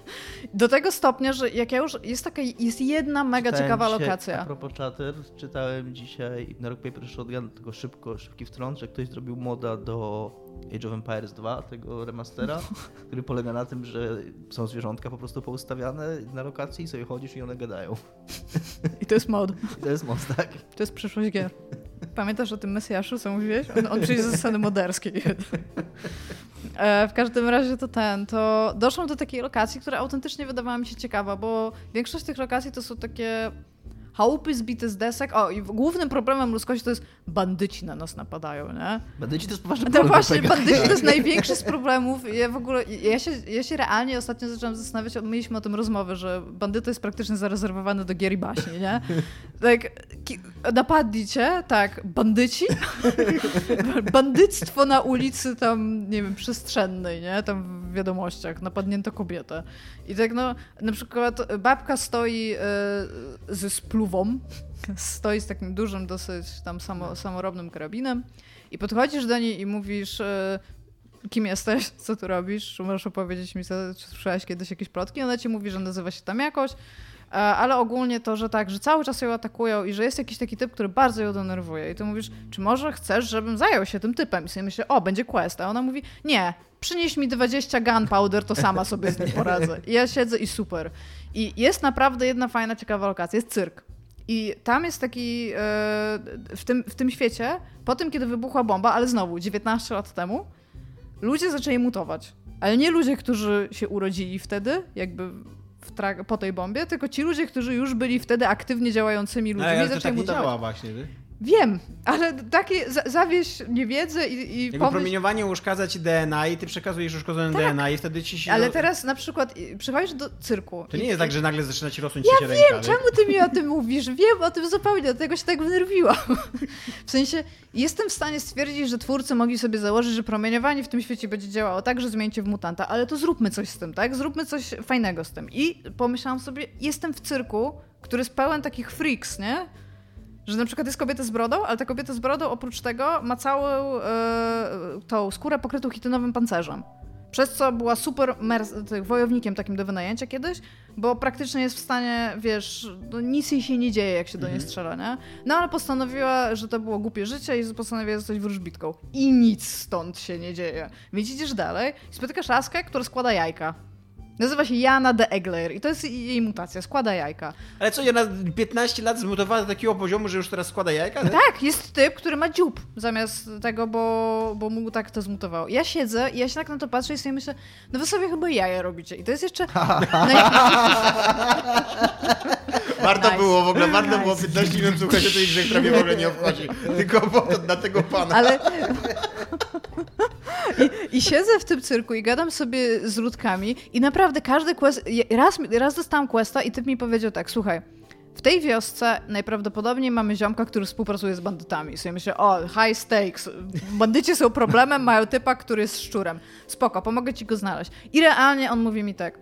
Do tego stopnia, że jak ja już, jest taka, jest jedna mega Czytałem ciekawa dzisiaj, A lokacja. propos chatter, czytałem dzisiaj na Rock Paper Shotgun, tylko szybko, szybki wtrąd, że ktoś zrobił moda do Age of Empires 2, tego remastera, który polega na tym, że są zwierzątka po prostu poustawiane na lokacji i sobie chodzisz i one gadają. I to jest mod. I to jest mod, tak? To jest przyszłość gier. Pamiętasz o tym Mesjaszu, co mówiłeś? On, on przyjdzie ze sceny moderskiej. E, w każdym razie to ten, to doszłam do takiej lokacji, która autentycznie wydawała mi się ciekawa, bo większość tych lokacji to są takie chałupy zbite z desek. O, i głównym problemem ludzkości to jest bandyci na nas napadają, nie? Bandyci to jest poważny No problem. właśnie, Pega. bandyci to jest największy z problemów. Ja w ogóle, ja się, ja się realnie ostatnio zaczęłam zastanawiać, mieliśmy o tym rozmowę, że bandyta jest praktycznie zarezerwowany do gier i baśni, nie? Tak, napadli cię, tak, bandyci, bandyctwo na ulicy tam, nie wiem, przestrzennej, nie? Tam w wiadomościach, napadnięto kobietę. I tak no, na przykład babka stoi e, ze spluwą, stoi z takim dużym, dosyć tam samo, samorobnym karabinem i podchodzisz do niej i mówisz, e, kim jesteś, co tu robisz, czy możesz opowiedzieć mi, co, czy słyszałeś kiedyś jakieś plotki? Ona ci mówi, że nazywa się tam jakoś, ale ogólnie to, że tak, że cały czas ją atakują i że jest jakiś taki typ, który bardzo ją denerwuje. I ty mówisz, czy może chcesz, żebym zajął się tym typem? I sobie myślę, o, będzie quest. A ona mówi, nie, przynieś mi 20 gunpowder, to sama sobie z nim poradzę. I ja siedzę i super. I jest naprawdę jedna fajna, ciekawa lokacja, jest cyrk. I tam jest taki, e, w tym, w tym świecie, po tym, kiedy wybuchła bomba, ale znowu, 19 lat temu, ludzie zaczęli mutować. Ale nie ludzie, którzy się urodzili wtedy, jakby po tej bombie, tylko ci ludzie, którzy już byli wtedy aktywnie działającymi ludźmi, Ale to zaczęli tak nie mutować. działa właśnie, ty? Wiem, ale takie za, zawieść niewiedzę i, i Jakby pomyśl... promieniowanie uszkadza ci DNA i ty przekazujesz uszkodzone DNA i wtedy ci się... Tak. Ale teraz na przykład przychodzisz do cyrku. To i- nie jest tak, że nagle zaczyna ci rosnąć Ja wiem, czemu ty mi o tym mówisz? Wiem o tym zupełnie, dlatego się tak wnerwiłam. W sensie, jestem w stanie stwierdzić, że twórcy mogli sobie założyć, że promieniowanie w tym świecie będzie działało tak, że zmieńcie w mutanta, ale to zróbmy coś z tym, tak? Zróbmy coś fajnego z tym. I pomyślałam sobie, jestem w cyrku, który jest pełen takich freaks, nie? Że na przykład jest kobieta z brodą, ale ta kobieta z brodą oprócz tego ma całą e, tą skórę pokrytą chitynowym pancerzem. Przez co była super wojownikiem takim do wynajęcia kiedyś, bo praktycznie jest w stanie, wiesz, no nic jej się nie dzieje, jak się do niej strzela, nie? No ale postanowiła, że to było głupie życie i postanowiła zostać wróżbitką. I nic stąd się nie dzieje. Więc idziesz dalej i spotykasz laskę, która składa jajka. Nazywa się Jana de Egler i to jest jej mutacja, składa jajka. Ale co, ona 15 lat zmutowała do takiego poziomu, że już teraz składa jajka? Tak, jest typ, który ma dziób zamiast tego, bo, bo mu tak to zmutowało. Ja siedzę i ja się tak na to patrzę i sobie myślę, no wy sobie chyba jaja robicie. I to jest jeszcze... Warto Nice. było w ogóle, warto Nice. było 15 minut słuchać o tej grze, która mnie w ogóle nie obchodzi. Tylko na tego pana. Ale... I, I siedzę w tym cyrku i gadam sobie z ludkami i naprawdę każdy quest... Raz, raz dostałam questa i typ mi powiedział tak, słuchaj, w tej wiosce najprawdopodobniej mamy ziomka, który współpracuje z bandytami. Sobie myślę, o, high stakes. Bandyci są problemem, mają typa, który jest szczurem. Spoko, pomogę ci go znaleźć. I realnie on mówi mi tak,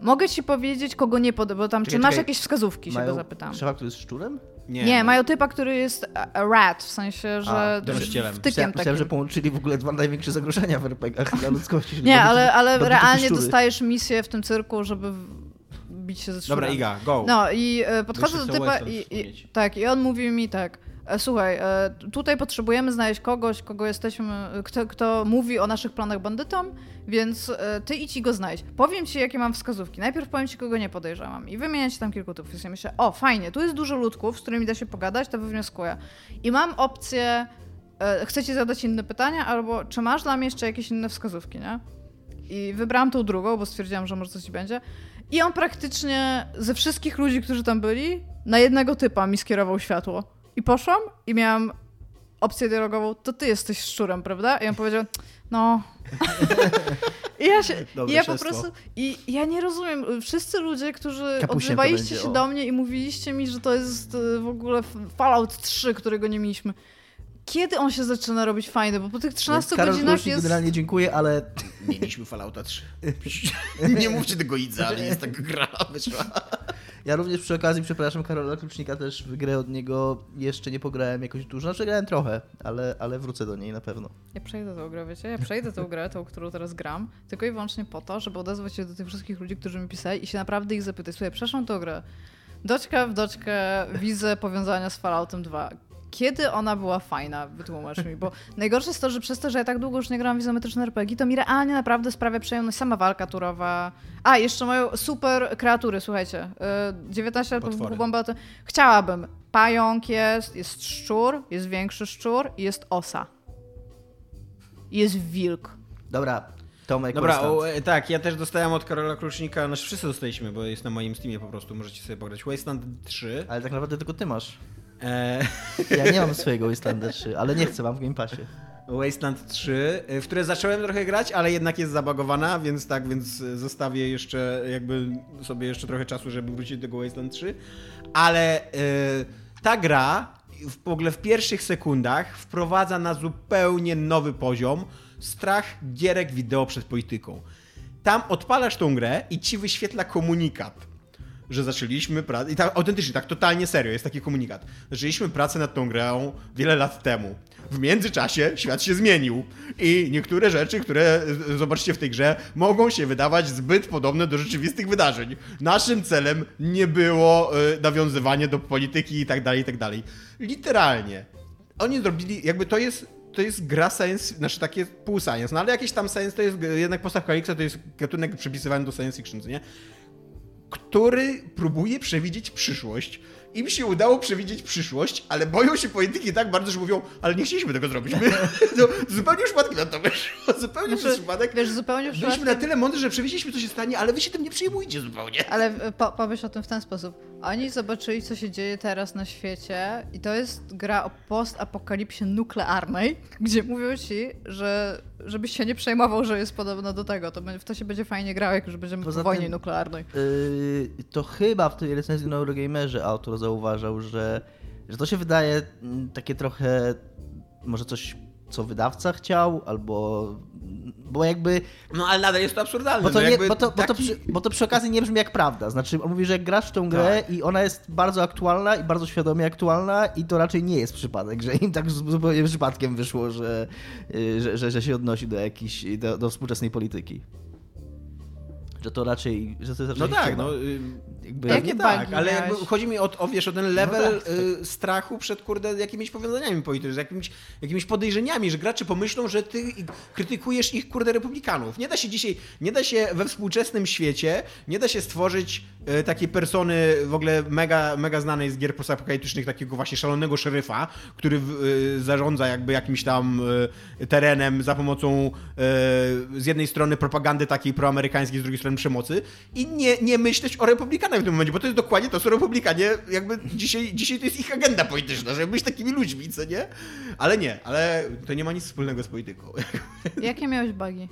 mogę ci powiedzieć, kogo nie podoba, bo tam, czy Czekaj, masz czekaj. jakieś wskazówki, się Mają go zapytam. Szefa, który jest szczurem? Nie, mają typa, który jest rat, w sensie, że A, że drążcielem. wtykiem Myślałem, takim. myślałem, że połączyli w ogóle dwa największe zagrożenia w RPGach dla ludzkości. Nie, ale, ale realnie szczury. dostajesz misję w tym cyrku, żeby bić się ze szczurem. Dobra, Iga, go. No i e, podchodzę do typa i, i, tak, i on mówi mi tak, słuchaj, e, tutaj potrzebujemy znaleźć kogoś, kogo jesteśmy, kto, kto mówi o naszych planach bandytom, więc e, ty idź i go znajdź. Powiem ci, jakie mam wskazówki. Najpierw powiem ci, kogo nie podejrzewam i wymienię ci tam kilku typów. I sobie myślę, o fajnie, tu jest dużo ludków, z którymi da się pogadać, to wywnioskuję. I mam opcję, e, chcę ci zadać inne pytania, albo czy masz dla mnie jeszcze jakieś inne wskazówki, nie? I wybrałam tą drugą, bo stwierdziłam, że może coś ci będzie. I on praktycznie ze wszystkich ludzi, którzy tam byli, na jednego typa mi skierował światło. I poszłam i miałam opcję dialogową, to ty jesteś szczurem, prawda? I on powiedział, no... I ja się, Dobre i ja po prostu, i ja nie rozumiem, wszyscy ludzie, którzy Kapusiem odzywaliście się o. do mnie i mówiliście mi, że to jest e, w ogóle Fallout 3, którego nie mieliśmy. Kiedy on się zaczyna robić fajny? Bo po tych 13 Karol godzinach jest... generalnie dziękuję, ale Mieliśmy Fallouta 3. nie mówcie tego Idza, ale jest taka gra wyszła. Ja również przy okazji przepraszam Karola Klucznika też w grę od niego jeszcze nie pograłem jakoś dużo. Znaczy grałem trochę, ale, ale wrócę do niej na pewno. Ja przejdę tą grę, wiecie? Ja przejdę tą grę, tą, którą teraz gram, tylko i wyłącznie po to, żeby odezwać się do tych wszystkich ludzi, którzy mi pisali i się naprawdę ich zapytać. Słuchaj, przeszłam tą grę. Doczka w doczkę widzę powiązania z Falloutem 2. Kiedy ona była fajna? Wytłumacz mi, bo najgorsze jest to, że przez to, że ja tak długo już nie grałam w izometryczne RPG, to mi realnie naprawdę sprawia przyjemność sama walka turowa. A, jeszcze mają super kreatury, słuchajcie. Yy, 19 lat po Potwory. wybuchu bomby. to- Chciałabym. Pająk jest, jest szczur, jest większy szczur i jest osa. I Jest wilk. Dobra, Tomek Dobra, o, e, tak, ja też dostałem od Karola Krusznika, znaczy wszyscy dostaliśmy, bo jest na moim Steamie po prostu, możecie sobie pograć. Wasteland 3. Ale tak naprawdę tylko ty masz. E, Ja nie mam swojego Wastelanda 3, ale nie chcę, mam w Game Passie. Wasteland 3, e, w które zacząłem trochę grać, ale jednak jest zabagowana, więc tak, więc zostawię jeszcze jakby sobie jeszcze trochę czasu, żeby wrócić do tego Wasteland 3. Ale e, ta gra w, w ogóle w pierwszych sekundach wprowadza na zupełnie nowy poziom strach gierek wideo przed polityką. Tam odpalasz tą grę i ci wyświetla komunikat że zaczęliśmy pracę. I tak autentycznie, tak totalnie serio, jest taki komunikat. Zaczęliśmy pracę nad tą grą wiele lat temu. W międzyczasie świat się zmienił i niektóre rzeczy, które zobaczcie w tej grze, mogą się wydawać zbyt podobne do rzeczywistych wydarzeń. Naszym celem nie było e, nawiązywanie do polityki i tak dalej, i tak dalej. Literalnie. Oni zrobili, jakby to jest to jest gra science, znaczy takie pół science, no ale jakieś tam science to jest jednak postaw Kalixa to jest gatunek przypisywany do science fiction, nie? Który próbuje przewidzieć przyszłość. Im się udało przewidzieć przyszłość, ale boją się polityki tak bardzo, że mówią, ale nie chcieliśmy tego zrobić. My, no, zupełnie przypadkiem nam to wyszło. Zupełnie Znaczy, przez przypadek. Wiesz, zupełnie Byliśmy na tyle mądrzy, że przewidzieliśmy, co się stanie, ale wy się tym nie przejmujcie zupełnie. Ale e, po, pomyśl o tym w ten sposób. Oni zobaczyli, co się dzieje teraz na świecie i to jest gra o postapokalipsie nuklearnej, gdzie mówią ci, że żebyś się nie przejmował, że jest podobno do tego. To, w to się będzie fajnie grało, jak już będziemy Poza po wojnie tym- nuklearnej. Yy, to chyba w tej recenzji na Eurogamerze autor zauważał, że, że to się wydaje mm, takie trochę może coś, co wydawca chciał, albo bo jakby No ale nadal jest to absurdalne. Bo to, no, nie, bo, to, bo, to taki- przy, bo to przy okazji nie brzmi jak prawda. Znaczy, on mówi, że jak grasz w tą grę Tak. i ona jest bardzo aktualna i bardzo świadomie aktualna i to raczej nie jest przypadek, że im tak zu- zupełnie przypadkiem wyszło, że, y, że, że, że się odnosi do jakiejś, do, do współczesnej polityki. Że to raczej, że to jest No raczej tak, ściema. no. y, Jakby, Jakie Pewnie tak, ale jakby chodzi mi o, o, wiesz, o ten level tak, tak. y, strachu przed kurde jakimiś powiązaniami politycznymi, jakimiś, jakimiś podejrzeniami, że gracze pomyślą, że ty krytykujesz ich kurde republikanów. Nie da się dzisiaj, nie da się we współczesnym świecie, nie da się stworzyć y, takiej persony w ogóle mega, mega znanej z gier postapokaliptycznych, takiego właśnie szalonego szeryfa, który y, zarządza jakby jakimś tam y, terenem za pomocą y, z jednej strony propagandy takiej proamerykańskiej, z drugiej strony przemocy i nie, nie myśleć o republikanach w tym momencie, bo to jest dokładnie to, co republikanie jakby dzisiaj, dzisiaj to jest ich agenda polityczna, żeby być takimi ludźmi, co nie? Ale nie, ale to nie ma nic wspólnego z polityką. Jakie miałeś bugi?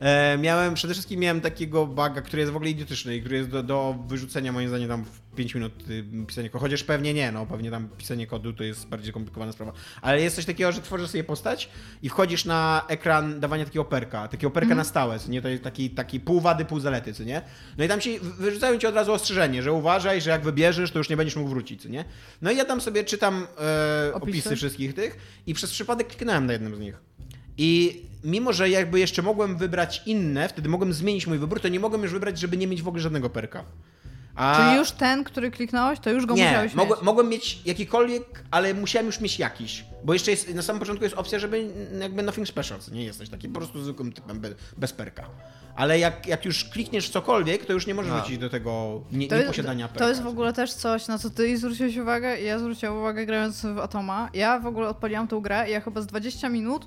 E, miałem, przede wszystkim miałem takiego buga, który jest w ogóle idiotyczny i który jest do, do wyrzucenia moim zdaniem tam w 5 minut y, pisanie kodu, chociaż pewnie nie, no pewnie tam pisanie kodu to jest bardziej komplikowana sprawa. Ale jest coś takiego, że tworzysz sobie postać i wchodzisz na ekran dawania takiego perka, takiego perka na stałe, co nie? To jest taki, taki pół wady, pół zalety, co nie? No i tam ci wyrzucają ci od razu ostrzeżenie, że uważaj, że jak wybierzesz, to już nie będziesz mógł wrócić, co nie? No i ja tam sobie czytam e, Opisy? opisy wszystkich tych i przez przypadek kliknąłem na jednym z nich. I mimo, że jakby jeszcze mogłem wybrać inne, wtedy mogłem zmienić mój wybór, to nie mogłem już wybrać, żeby nie mieć w ogóle żadnego perka. A... Czyli już ten, który kliknąłeś, to już go nie, musiałeś mogłem, mieć. mogłem mieć jakikolwiek, ale musiałem już mieć jakiś. Bo jeszcze jest, na samym początku jest opcja, żeby jakby nothing special, co nie jesteś taki po prostu zwykłym typem bez, bez perka. Ale jak, jak już klikniesz w cokolwiek, to już nie możesz A. wrócić do tego nie, To jest, nieposiadania perka. to jest w ogóle też coś, na co ty zwróciłeś uwagę i ja zwróciłam uwagę grając w Atoma. Ja w ogóle odpaliłam tą grę i ja chyba z 20 minut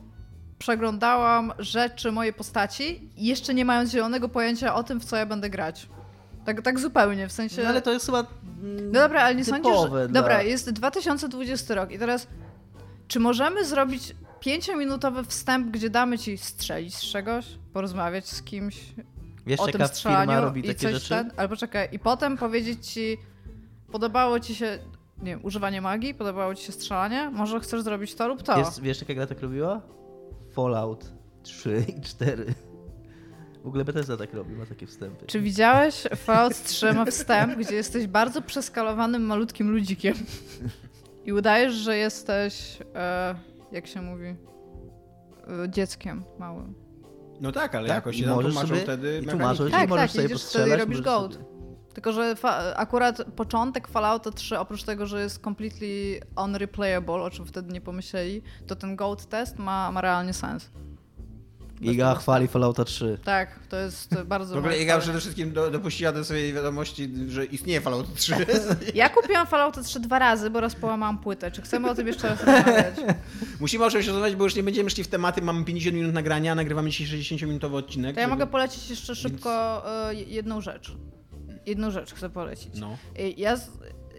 przeglądałam rzeczy mojej postaci, jeszcze nie mając zielonego pojęcia o tym, w co ja będę grać. Tak, tak zupełnie, w sensie... No, ale to jest chyba No dobra, ale nie sądzisz, że... dla- Dobra, jest 2020 rok i teraz czy możemy zrobić pięciominutowy wstęp, gdzie damy ci strzelić z czegoś, porozmawiać z kimś Wiesz, o tym strzelaniu i coś rzeczy? ten, albo czekaj, i potem powiedzieć ci podobało ci się, nie wiem, używanie magii, podobało ci się strzelanie, może chcesz zrobić to lub to. Wiesz, wiesz, jaka gra tak robiła? Fallout 3 i 4. W ogóle Bethesda tak robi, ma takie wstępy. Czy widziałeś Fallout 3 ma wstęp, gdzie jesteś bardzo przeskalowanym malutkim ludzikiem i udajesz, że jesteś, e, jak się mówi, e, dzieckiem małym. No tak, ale Tak, jakoś i się możesz tłumaczą sobie- wtedy i tłumaczą mechaniki. ci, Tak, możesz tak, sobie idziesz wtedy i postrzelać, robisz gold. sobie- Tylko, że fa- akurat początek Fallouta 3, oprócz tego, że jest completely unreplayable, o czym wtedy nie pomyśleli, to ten gold test ma, ma realnie sens. Iga chwali Fallouta 3. Tak, to jest bardzo... W ogóle Iga przede wszystkim do, dopuściła do swojej wiadomości, że istnieje Fallout 3. Ja kupiłam Fallouta 3 dwa razy, bo raz połamałam płytę. Czy chcemy o tym jeszcze raz rozmawiać? Musimy o czymś rozmawiać, bo już nie będziemy szli w tematy. Mamy 50 minut nagrania, nagrywamy dzisiaj 60-minutowy odcinek. To ja żeby- mogę polecić jeszcze szybko e, jedną rzecz. Jedną rzecz chcę polecić. No. E, Ja,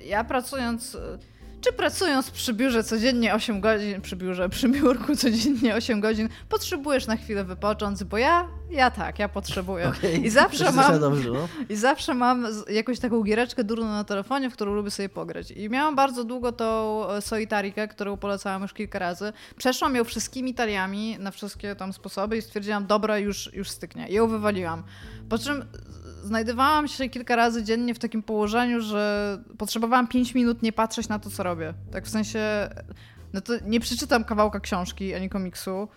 ja pracując, e, czy pracując przy biurze codziennie 8 godzin, przy biurze, przy biurku codziennie 8 godzin, potrzebujesz na chwilę wypocząć, bo ja, ja tak, ja potrzebuję. Okej. I zawsze mam, dobrze, no. i zawsze mam jakąś taką giereczkę durną na telefonie, w którą lubię sobie pograć. I miałam bardzo długo tą e, Solitarikę, którą polecałam już kilka razy. Przeszłam ją wszystkimi taliami, na wszystkie tam sposoby i stwierdziłam, dobra, już, już styknie. I ją wywaliłam. Po czym znajdowałam się kilka razy dziennie w takim położeniu, że potrzebowałam 5 minut nie patrzeć na to, co robię. Tak w sensie, no to nie przeczytam kawałka książki ani komiksu,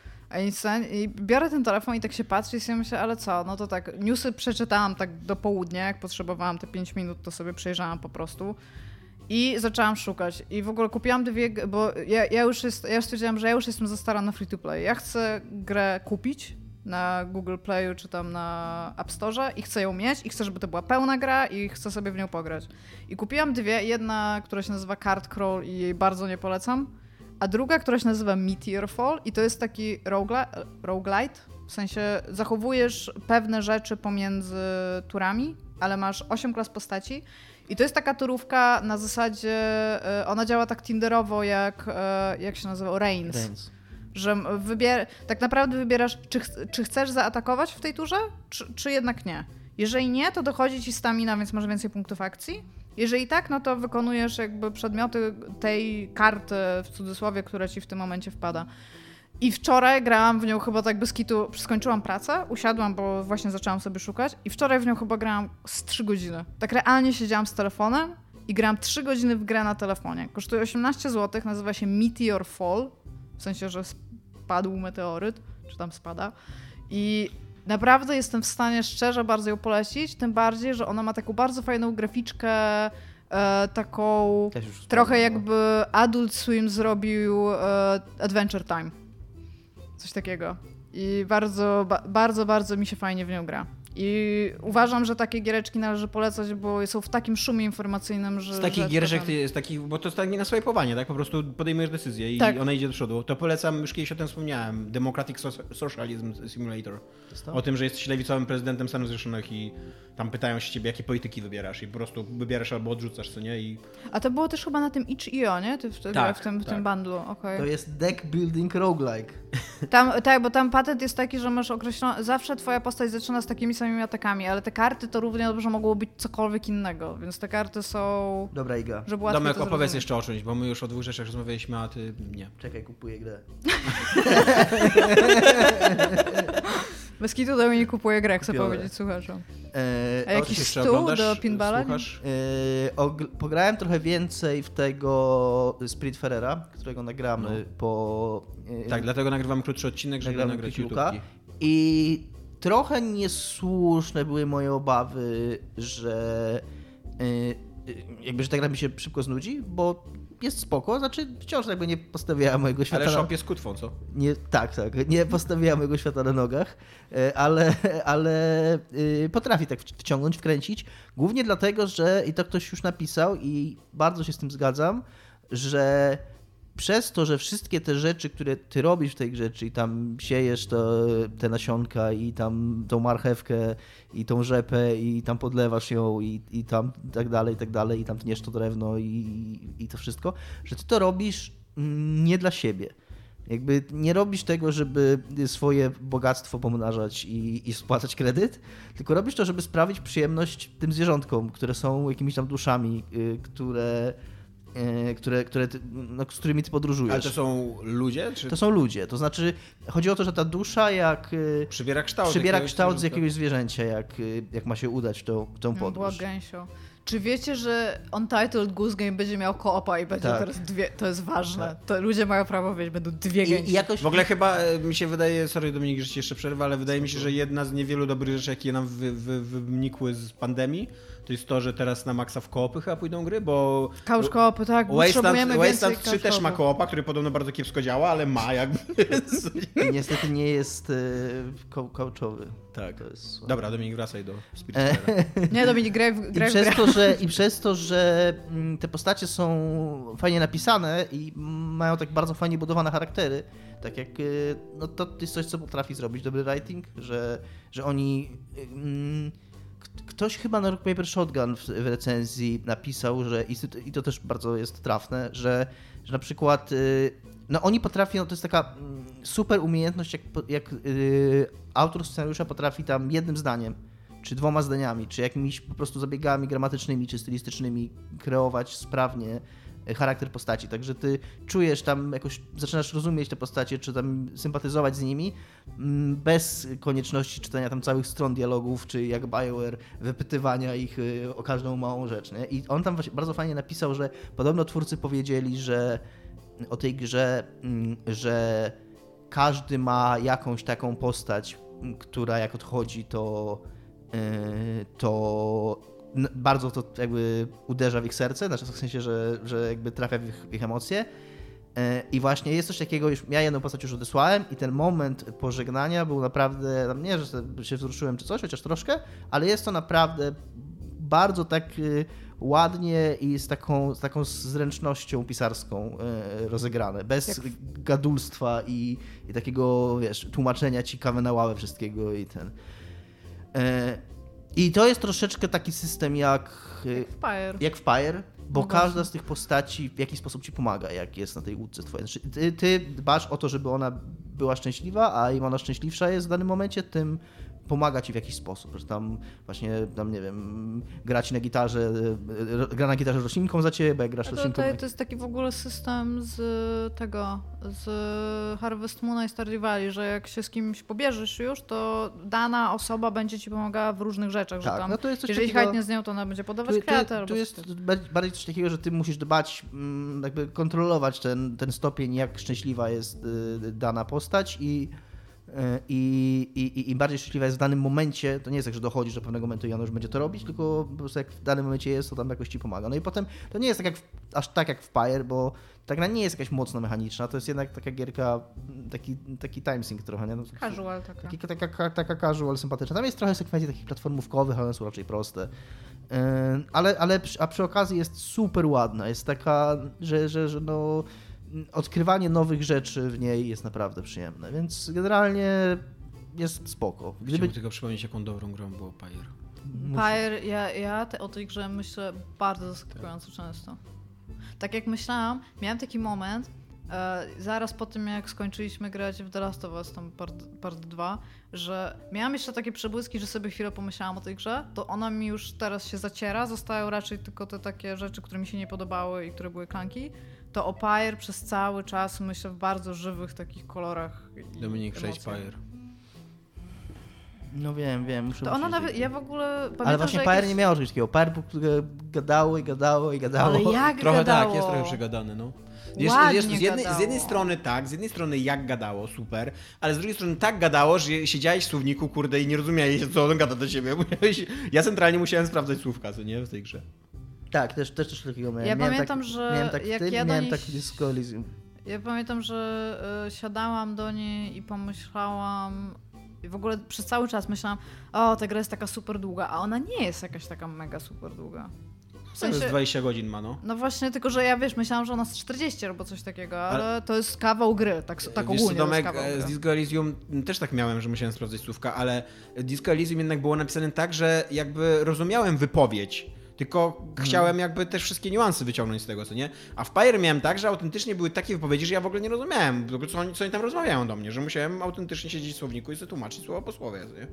i biorę ten telefon i tak się patrzę i sobie myślę, ale co, no to tak, newsy przeczytałam tak do południa, jak potrzebowałam te 5 minut, to sobie przejrzałam po prostu. I zaczęłam szukać. I w ogóle kupiłam dwie, bo ja, ja już jest, ja stwierdziłam, że ja już jestem za stara na free to play. Ja chcę grę kupić na Google Playu czy tam na App Store i chcę ją mieć i chcę, żeby to była pełna gra i chcę sobie w nią pograć. I kupiłam dwie, jedna, która się nazywa Card Crawl i jej bardzo nie polecam, a druga, która się nazywa Meteor Fall i to jest taki roguelite, w sensie zachowujesz pewne rzeczy pomiędzy turami, ale masz 8 klas postaci i to jest taka turówka na zasadzie, e, ona działa tak tinderowo jak, e, jak się nazywa, Reigns. Reigns. Że wybier tak naprawdę wybierasz, czy, ch czy chcesz zaatakować w tej turze, czy, czy jednak nie. Jeżeli nie, to dochodzi ci stamina, więc masz więcej punktów akcji. Jeżeli tak, no to wykonujesz jakby przedmioty tej karty, w cudzysłowie, która ci w tym momencie wpada. I wczoraj grałam w nią chyba tak bez kitu, skończyłam pracę, usiadłam, bo właśnie zaczęłam sobie szukać i wczoraj w nią chyba grałam z 3 godziny. Tak realnie siedziałam z telefonem i grałam 3 godziny w grę na telefonie. Kosztuje 18 zł, nazywa się Meteor Fall, w sensie, że spadł meteoryt, czy tam spada. I naprawdę jestem w stanie szczerze bardzo ją polecić, tym bardziej, że ona ma taką bardzo fajną graficzkę, e, taką trochę sprawdzam, jakby Adult Swim zrobił e, Adventure Time. Coś takiego. I bardzo, ba, bardzo, bardzo mi się fajnie w nią gra. I uważam, że takie giereczki należy polecać, bo są w takim szumie informacyjnym, że... Z takich że giereczek, jest takich, bo to jest takie naswajpowanie, tak? Po prostu podejmujesz decyzję i Tak. ona idzie do przodu. To polecam, już kiedyś o tym wspomniałem, Democratic So- Socialism Simulator. O tym, że jesteś lewicowym prezydentem Stanów Zjednoczonych i tam pytają się ciebie, jakie polityki wybierasz i po prostu wybierasz albo odrzucasz, co nie? I A to było też chyba na tym itch.io, nie? Ty w, Tak, w tym, w tak. tym bundlu, okej. To jest deck building roguelike. Tam, tak, bo tam patent jest taki, że masz określone. Zawsze twoja postać zaczyna z takimi samymi atakami, ale te karty to równie dobrze mogło być cokolwiek innego, więc te karty są. Dobra Iga. Żeby łatwiej Domek, to opowiedz zrozumieć. jeszcze o czymś, bo my już o dwóch rzeczach rozmawialiśmy, a ty nie. Czekaj, kupuję grę. Bez kitu do mnie nie kupuje grę, chcę Kupione. powiedzieć słuchaczom. E, A jakiś stół do pinballa? E, ogl- pograłem trochę więcej w tego Spiritfarera, którego nagramy po... e, Tak, dlatego nagrywam krótszy odcinek, żeby nagrać Quick Looka. YouTube. I trochę niesłuszne były moje obawy, że e, e, jakby, że ta gra mi się szybko znudzi, bo jest spoko, znaczy wciąż jakby nie postawiała mojego świata Ale na... shop jest kutwą, co? Nie, tak, tak. Nie postawiła mojego świata na nogach, e, ale, ale y, potrafi tak wci- wciągnąć, wkręcić. Głównie dlatego, że i to ktoś już napisał i bardzo się z tym zgadzam, że przez to, że wszystkie te rzeczy, które ty robisz w tej grze, czyli tam siejesz to, te nasionka i tam tą marchewkę i tą rzepę i tam podlewasz ją i, i tam tak dalej, i tak dalej i tam tniesz to drewno i, i to wszystko, że ty to robisz mm, nie dla siebie. Jakby nie robisz tego, żeby swoje bogactwo pomnażać i, i spłacać kredyt, tylko robisz to, żeby sprawić przyjemność tym zwierzątkom, które są jakimiś tam duszami, y, które, które, które ty, no, z którymi ty podróżujesz. Ale to są ludzie? Czy To są ludzie. To znaczy, chodzi o to, że ta dusza jak y, przybiera kształt? przybiera jakiegoś kształt z jakiegoś zwierzęcia, jak, y, jak ma się udać w tą, w tą No, była podróż. gęsią. Czy wiecie, że Untitled Goose Game będzie miał koopa i będzie Tak. teraz dwie, to jest ważne. To ludzie mają prawo wiedzieć, będą dwie gęsi. I jakoś W ogóle chyba e, mi się wydaje, sorry Dominik, że ci jeszcze przerwę, ale wydaje mi się, że jedna z niewielu dobrych rzeczy, jakie nam wy, wy, wynikły z pandemii, to jest to, że teraz na maksa w koopy chyba pójdą gry, bo Couch koopy, tak, potrzebujemy Wasteland więcej 3 też ma koopa, który podobno bardzo kiepsko działa, ale ma jakby. i niestety nie jest y, ko- coachowy. tak. Dobra, Dominik, wracaj do E, Spiritfera. Nie, Dominik, graj w, I graj w przez, grę. to, że, I przez to, że mm, te postacie są fajnie napisane i mają tak bardzo fajnie budowane charaktery, tak jak y, no to jest coś, co potrafi zrobić dobry writing, że, że oni. y, mm, Ktoś chyba na Rock Paper Shotgun w, recenzji napisał, że i to- też bardzo jest trafne, że, że na przykład y, no oni potrafią, to jest taka mm, super umiejętność, jak, jak y, autor scenariusza potrafi tam jednym zdaniem czy dwoma zdaniami, czy jakimiś po prostu zabiegami gramatycznymi, czy stylistycznymi kreować sprawnie charakter postaci. Także ty czujesz tam jakoś, zaczynasz rozumieć te postacie, czy tam sympatyzować z nimi, mm, bez konieczności czytania tam całych stron dialogów, czy jak BioWare wypytywania ich y, o każdą małą rzecz. Nie? I on tam właśnie bardzo fajnie napisał, że podobno twórcy powiedzieli, że o tej grze, mm, że każdy ma jakąś taką postać, m, która jak odchodzi, to, yy, to bardzo to jakby uderza w ich serce, znaczy w sensie, że, że jakby trafia w ich, w ich emocje. E, I właśnie jest coś takiego, już ja jedną postać już odesłałem i ten moment pożegnania był naprawdę, tam nie, że się wzruszyłem czy coś, chociaż troszkę, ale jest to naprawdę bardzo tak y, ładnie i z taką, z taką zręcznością pisarską y, rozegrane, bez Jak- gadulstwa i, i takiego, wiesz, tłumaczenia ci kawę na ławę wszystkiego i ten. I to jest troszeczkę taki system jak, y, Fire. jak w Pyre, bo No każda z tych postaci w jakiś sposób ci pomaga, jak jest na tej łódce twojej. Znaczy, ty, ty dbasz o to, żeby ona była szczęśliwa, a im ona szczęśliwsza jest w danym momencie, tym pomaga ci w jakiś sposób, że tam właśnie, tam nie wiem, gra na gitarze, y, gra na gitarze roślinką za ciebie, grasz A to, roślinką... to, to jest taki w ogóle system z tego, z Harvest Moona i Stardew Valley, że jak się z kimś pobierzesz już, to dana osoba będzie ci pomagała w różnych rzeczach, że Tak, tam, no to jest coś jeżeli takiego- chętnie z nią, to ona będzie podawać Tu, coś jest ba- bardziej coś takiego, że ty musisz dbać, mm, jakby kontrolować ten, ten stopień, jak szczęśliwa jest y, dana postać i, y, i, i, im bardziej szczęśliwa jest w danym momencie, to nie jest tak, że dochodzisz do pewnego momentu i ona już będzie to robić, tylko po prostu jak w danym momencie jest, to tam jakoś ci pomaga. No i potem to nie jest tak jak w, aż tak jak w Pyre, bo ta gra nie jest jakaś mocno mechaniczna, to jest jednak taka gierka, taki, taki timesync trochę, nie? No, Casual taka. Taki, taka, taka casual, sympatyczna. Tam jest trochę sekwencji takich platformówkowych, ale one są raczej proste. Yy, Ale, ale a przy okazji jest super ładna. Jest taka, że, że, że no, odkrywanie nowych rzeczy w niej jest naprawdę przyjemne. Więc generalnie jest spoko. Gdyby Gdyby, tylko przypomnieć, jaką dobrą grą było Pyre. Pyre, ja, ja te, o tej grze myślę bardzo zaskakująco często. Tak jak myślałam, miałem taki moment, e, zaraz po tym jak skończyliśmy grać w The Last of Us, tam part, part 2, że miałam jeszcze takie przebłyski, że sobie chwilę pomyślałam o tej grze, to ona mi już teraz się zaciera, zostają raczej tylko te takie rzeczy, które mi się nie podobały i które były klanki. To o przez cały czas myślę w bardzo żywych takich kolorach. i Dominik, przejdź emocjach. Pyre. no wiem, wiem. Muszę To ona nawet, ja w ogóle pamiętam, Ale właśnie Pyre jakieś- nie miało czegoś takiego. Po prostu gadało i gadało i gadało. Ale jak Trochę gadało? tak, jest trochę przegadane, no. Ładnie jest, z, jednej, z jednej strony tak, z jednej strony jak gadało, super, ale z drugiej strony tak gadało, że siedziałeś w słowniku, kurde, i nie rozumiałeś, co on gada do ciebie. Ja centralnie musiałem sprawdzać słówka, co nie, w tej grze. Tak, też, też coś takiego miałem. Ja miałem pamiętam, tak, że miałem tak w jak tym, ja miałem tak w Disco Elysium. Ja pamiętam, że y, siadałam do niej i pomyślałam. I w ogóle przez cały czas myślałam, o, ta gra jest taka super długa, a ona nie jest jakaś taka mega super długa. W To jest sensie, 20 godzin ma, no. no właśnie, tylko że ja wiesz, myślałam, że ona z 40 albo coś takiego, ale, to jest kawał gry, tak, tak Wiesz co, ogólnie to jest e, z. Disco Elysium też tak miałem, że musiałem sprawdzać słówka, ale Disco Elysium jednak było napisane tak, że jakby rozumiałem wypowiedź, tylko chciałem jakby też wszystkie niuanse wyciągnąć z tego, co nie? A w Pyre miałem tak, że autentycznie były takie wypowiedzi, że ja w ogóle nie rozumiałem, w ogóle co oni, co oni tam rozmawiają do mnie, że musiałem autentycznie siedzieć w słowniku i sobie tłumaczyć słowo po słowie, nie?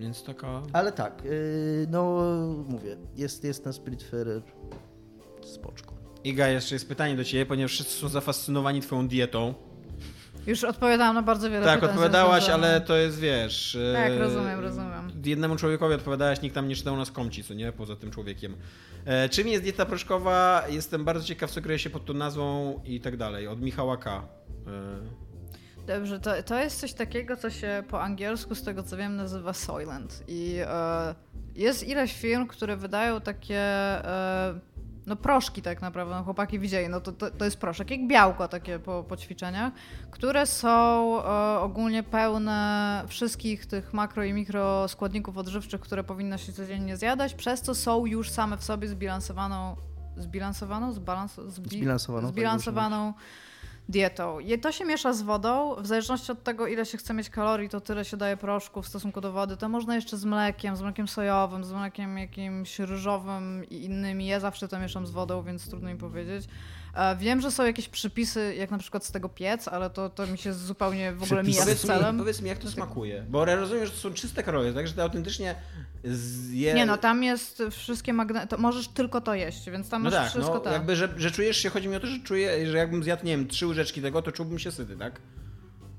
Więc taka... Ale tak, yy, no mówię, jest, jest ten Spiritfarer spoczko. Iga, jeszcze jest pytanie do ciebie, ponieważ wszyscy są zafascynowani twoją dietą. Już odpowiadałam na bardzo wiele Tak, pytań. odpowiadałaś, związanych- ale to jest, wiesz... Tak, e, rozumiem, rozumiem. Jednemu człowiekowi odpowiadałaś, nikt tam nie czytał nas komci, co nie? Poza tym człowiekiem. E, czym jest dieta proszkowa? Jestem bardzo ciekaw, co kryje się pod tą nazwą i tak dalej. Od Michała K. E, Dobrze, to, to jest coś takiego, co się po angielsku, z tego co wiem, nazywa Soylent. I e, jest ileś firm, które wydają takie e, no proszki tak naprawdę, no chłopaki widzieli, no to, to, to jest proszek, jak białko takie po, po ćwiczeniach, które są e, ogólnie pełne wszystkich tych makro i mikro składników odżywczych, które powinno się codziennie zjadać, przez co są już same w sobie zbilansowaną, zbilansowaną, zbalans, zbi, Zbilansowaną, tak, zbilansowaną dietą. I to się miesza z wodą, w zależności od tego, ile się chce mieć kalorii, to tyle się daje proszku w stosunku do wody. To można jeszcze z mlekiem, z mlekiem sojowym, z mlekiem jakimś ryżowym i innymi. Ja zawsze to mieszam z wodą, więc trudno mi powiedzieć. Wiem, że są jakieś przypisy, jak na przykład z tego piec, ale to, to mi się zupełnie w ogóle mija z Powiedz mi, celem. powiedz mi, jak to smakuje? Bo ja rozumiem, że to są czyste kalorie, tak? Że ty autentycznie zje... Nie no, tam jest wszystkie magne... To możesz tylko to jeść, więc tam No masz tak, wszystko no tak. jakby, że, że czujesz się, chodzi mi o to, że czuję, że jakbym zjadł, nie wiem, trzy łyżeczki tego, to czułbym się syty, tak?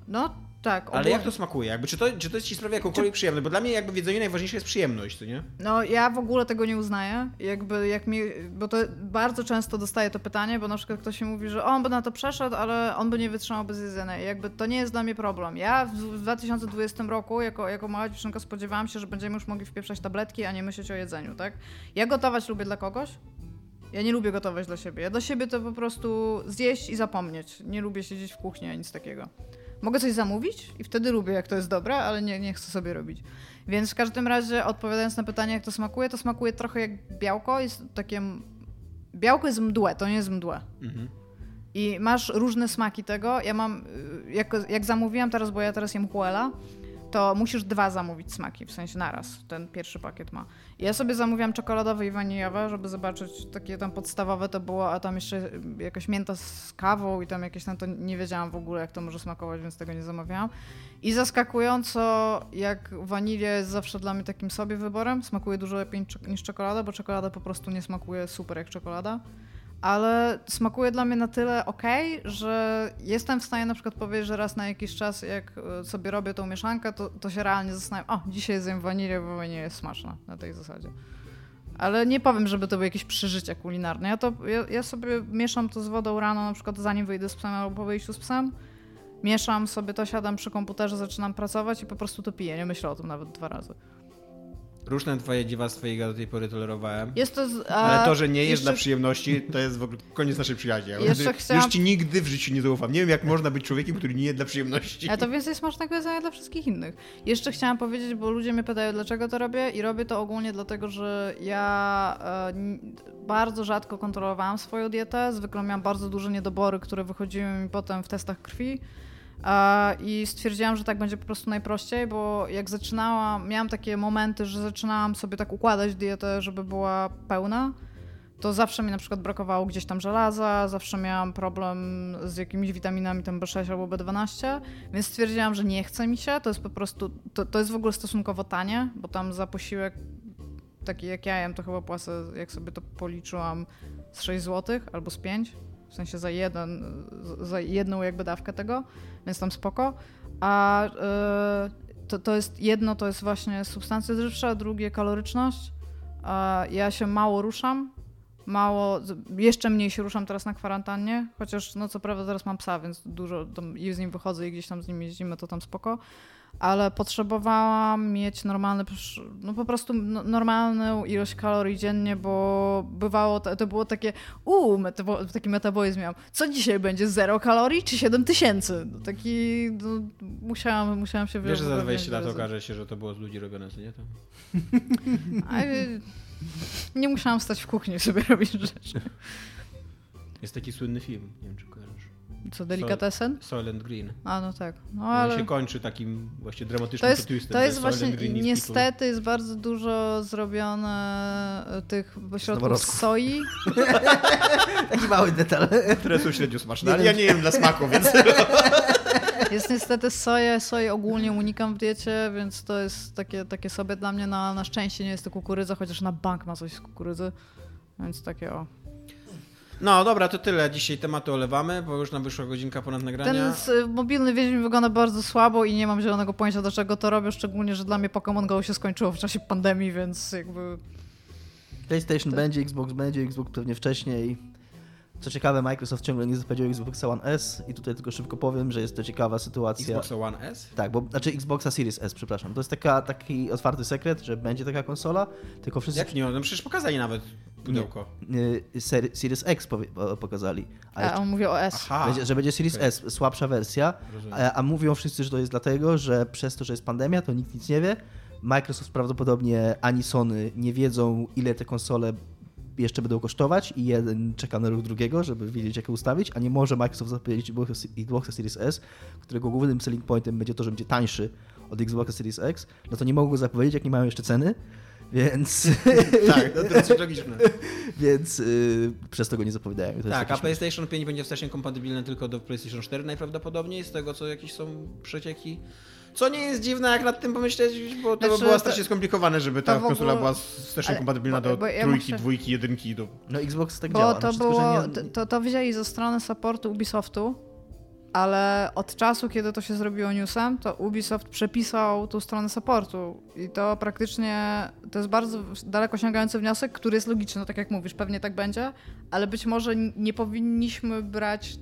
No tak. Ale jak to smakuje? Jakby, czy, to, czy to ci sprawia jakąkolwiek przyjemność? Bo dla mnie jakby w jedzeniu najważniejsza jest przyjemność, co nie? No ja w ogóle tego nie uznaję, jakby jak mi, bo to bardzo często dostaję to pytanie, bo na przykład ktoś mi mówi, że on by na to przeszedł, ale on by nie wytrzymał bez jedzenia i jakby to nie jest dla mnie problem. Ja w w 2020 roku jako, jako mała dziewczynka spodziewałam się, że będziemy już mogli wpieprzać tabletki, a nie myśleć o jedzeniu, tak? Ja gotować lubię dla kogoś, Ja nie lubię gotować dla siebie. Ja dla siebie to po prostu zjeść i zapomnieć. Nie lubię siedzieć w kuchni, ani nic takiego. Mogę coś zamówić i wtedy lubię, jak to jest dobre, ale nie, nie chcę sobie robić. Więc w każdym razie, odpowiadając na pytanie, jak to smakuje, to smakuje trochę jak białko. Jest takie... Białko jest mdłe, to nie jest mdłe. Mhm. I masz różne smaki tego. Ja mam, y, jak, jak zamówiłam teraz, bo ja teraz jem Huela, to musisz dwa zamówić smaki, w sensie naraz. Ten pierwszy pakiet ma. Ja sobie zamówiłam czekoladowe i waniliowe, żeby zobaczyć takie tam podstawowe to było, a tam jeszcze jakaś mięta z kawą i tam jakieś tam to nie wiedziałam w ogóle, jak to może smakować, więc tego nie zamawiałam. I zaskakująco, jak wanilia jest zawsze dla mnie takim sobie wyborem, smakuje dużo lepiej niż czekolada, bo czekolada po prostu nie smakuje super jak czekolada ale smakuje dla mnie na tyle ok, że jestem w stanie na przykład powiedzieć, że raz na jakiś czas, jak e, sobie robię tą mieszankę, to, to się realnie zastanawiam, o, dzisiaj zjem wanilię, bo wanilia jest smaczna na tej zasadzie. Ale nie powiem, żeby to były jakieś przeżycia kulinarne. Ja, to, ja, ja sobie mieszam to z wodą rano, na przykład zanim wyjdę z psem albo po wyjściu z psem. Mieszam sobie to, siadam przy komputerze, zaczynam pracować i po prostu to piję. Nie myślę o tym nawet dwa razy. Różne twoje dziwactwa i do tej pory tolerowałem. Jest to z, Ale to, że nie jest jeszcze... dla przyjemności, to jest w ogóle koniec naszej przyjaźni. Jeszcze chciałam... Już ci nigdy w życiu nie zaufam. Nie wiem, jak można być człowiekiem, który nie je dla przyjemności. A to więcej smacznego jedzenia dla wszystkich innych. Jeszcze chciałam powiedzieć, bo ludzie mnie pytają, dlaczego to robię i robię to ogólnie dlatego, że ja e, bardzo rzadko kontrolowałam swoją dietę. Zwykle miałam bardzo duże niedobory, które wychodziły mi potem w testach krwi. I stwierdziłam, że tak będzie po prostu najprościej, bo jak zaczynałam, miałam takie momenty, że zaczynałam sobie tak układać dietę, żeby była pełna, to zawsze mi na przykład brakowało gdzieś tam żelaza, zawsze miałam problem z jakimiś witaminami tam B6 albo B12, więc stwierdziłam, że nie chce mi się, to jest po prostu, to, to jest w ogóle stosunkowo tanie, bo tam za posiłek taki jak ja jem, to chyba płacę, jak sobie to policzyłam, z 6 zł albo z 5 w sensie za, jeden, za jedną jakby dawkę tego, więc tam spoko. A yy, to, to jest jedno, to jest właśnie substancja odżywcza, a drugie kaloryczność. Ja się mało ruszam, mało, jeszcze mniej się ruszam teraz na kwarantannie, chociaż no co prawda teraz mam psa, więc dużo i z nim wychodzę i gdzieś tam z nim jeździmy, to tam spoko ale potrzebowałam mieć normalny, no po prostu normalną ilość kalorii dziennie, bo bywało, to, to było takie, uuu, metabo, taki metabolizm miałam. Co dzisiaj będzie, zero kalorii czy 7 tysięcy? No, taki, no, musiałam, musiałam się Wiesz, że za 20 lat okaże się, że to było z ludzi robione, co nie? To... A, nie musiałam stać w kuchni sobie robić rzeczy. Jest taki słynny film, nie wiem czy co, delikatesen? Soylent Green. A, no tak. No, ale... On się kończy takim właśnie dramatycznym to jest, twistem. To jest właśnie, niestety jest bardzo dużo zrobione e, tych środków z soi. Taki mały detal. Które są średnio smaczne, ale ja nie jem dla smaku, więc... Jest niestety soja, soi ogólnie unikam w diecie, więc to jest takie, takie sobie dla mnie, na, na szczęście nie jest to kukurydza, chociaż na bank ma coś z kukurydzy, więc takie o. No dobra, to tyle. Dzisiaj tematy olewamy, bo już nam wyszła godzinka ponad nagrania. Ten mobilny Wiedźmin wygląda bardzo słabo i nie mam zielonego pojęcia, dlaczego to robię, szczególnie, że dla mnie Pokémon Go się skończyło w czasie pandemii, więc jakby... PlayStation to... będzie, Xbox będzie, Xbox pewnie wcześniej. Co ciekawe, Microsoft ciągle nie zapowiedział Xbox One S i tutaj tylko szybko powiem, że jest to ciekawa sytuacja. Xbox One S? Tak, bo znaczy Xboxa Series S, przepraszam. To jest taka, taki otwarty sekret, że będzie taka konsola, tylko wszyscy... Jak nie? No przecież pokazali nawet pudełko. Nie, nie, Series X pokazali. A, jeszcze... on mówi o S. Będzie, że będzie Series okay. S, słabsza wersja, a, a mówią wszyscy, że to jest dlatego, że przez to, że jest pandemia, to nikt nic nie wie. Microsoft prawdopodobnie ani Sony nie wiedzą, ile te konsole jeszcze będą kosztować i jeden czeka na ruch drugiego, żeby wiedzieć, jak je ustawić, a nie może Microsoft zapowiedzieć Xboxa Series S, którego głównym selling pointem będzie to, że będzie tańszy od Xboxa Series X, no to nie mogą go zapowiedzieć, jak nie mają jeszcze ceny, więc... tak, no to jest logiczne. więc yy, przez to go nie zapowiadają. To tak, a PlayStation 5 będzie wstecznie kompatybilne tylko do PlayStation 4 najprawdopodobniej, z tego co jakieś są przecieki. Co nie jest dziwne, jak nad tym pomyśleć, bo to znaczy, było strasznie skomplikowane, żeby ta ogóle... konsola była strasznie kompatybilna do bo ja trójki, muszę... dwójki, jedynki. Do... No Xbox tak bo działa. To, znaczy, było, nie... to, to wzięli ze strony supportu Ubisoftu, ale od czasu, kiedy to się zrobiło newsem, to Ubisoft przepisał tą stronę supportu i to praktycznie, to jest bardzo daleko sięgający wniosek, który jest logiczny, no tak jak mówisz, pewnie tak będzie, ale być może nie powinniśmy brać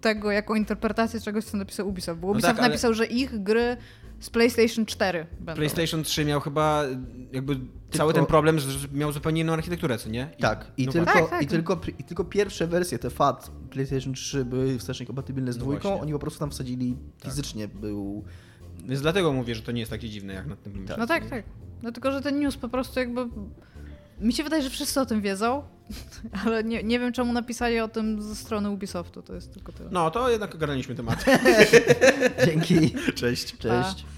tego jako interpretację czegoś, co napisał Ubisoft. Bo No Ubisoft tak, ale- napisał, że ich gry z PlayStation 4 będą. PlayStation 3 miał chyba jakby cały ten problem, że miał zupełnie inną architekturę, co nie? I- Tak, i, no tylko, tak, tak. I, tylko, i tylko pierwsze wersje, te FAT PlayStation 3 były wstecznie kompatybilne z No dwójką, właśnie. oni po prostu tam wsadzili fizycznie był... Więc dlatego mówię, że to nie jest takie dziwne, jak nad tym myślę. No tak, tak. No tylko, że ten news po prostu jakby... Mi się wydaje, że wszyscy o tym wiedzą, ale nie, nie wiem, czemu napisali o tym ze strony Ubisoftu, to jest tylko tyle. No, to jednak ogarnęliśmy temat. Dzięki. Cześć. Cześć. Pa.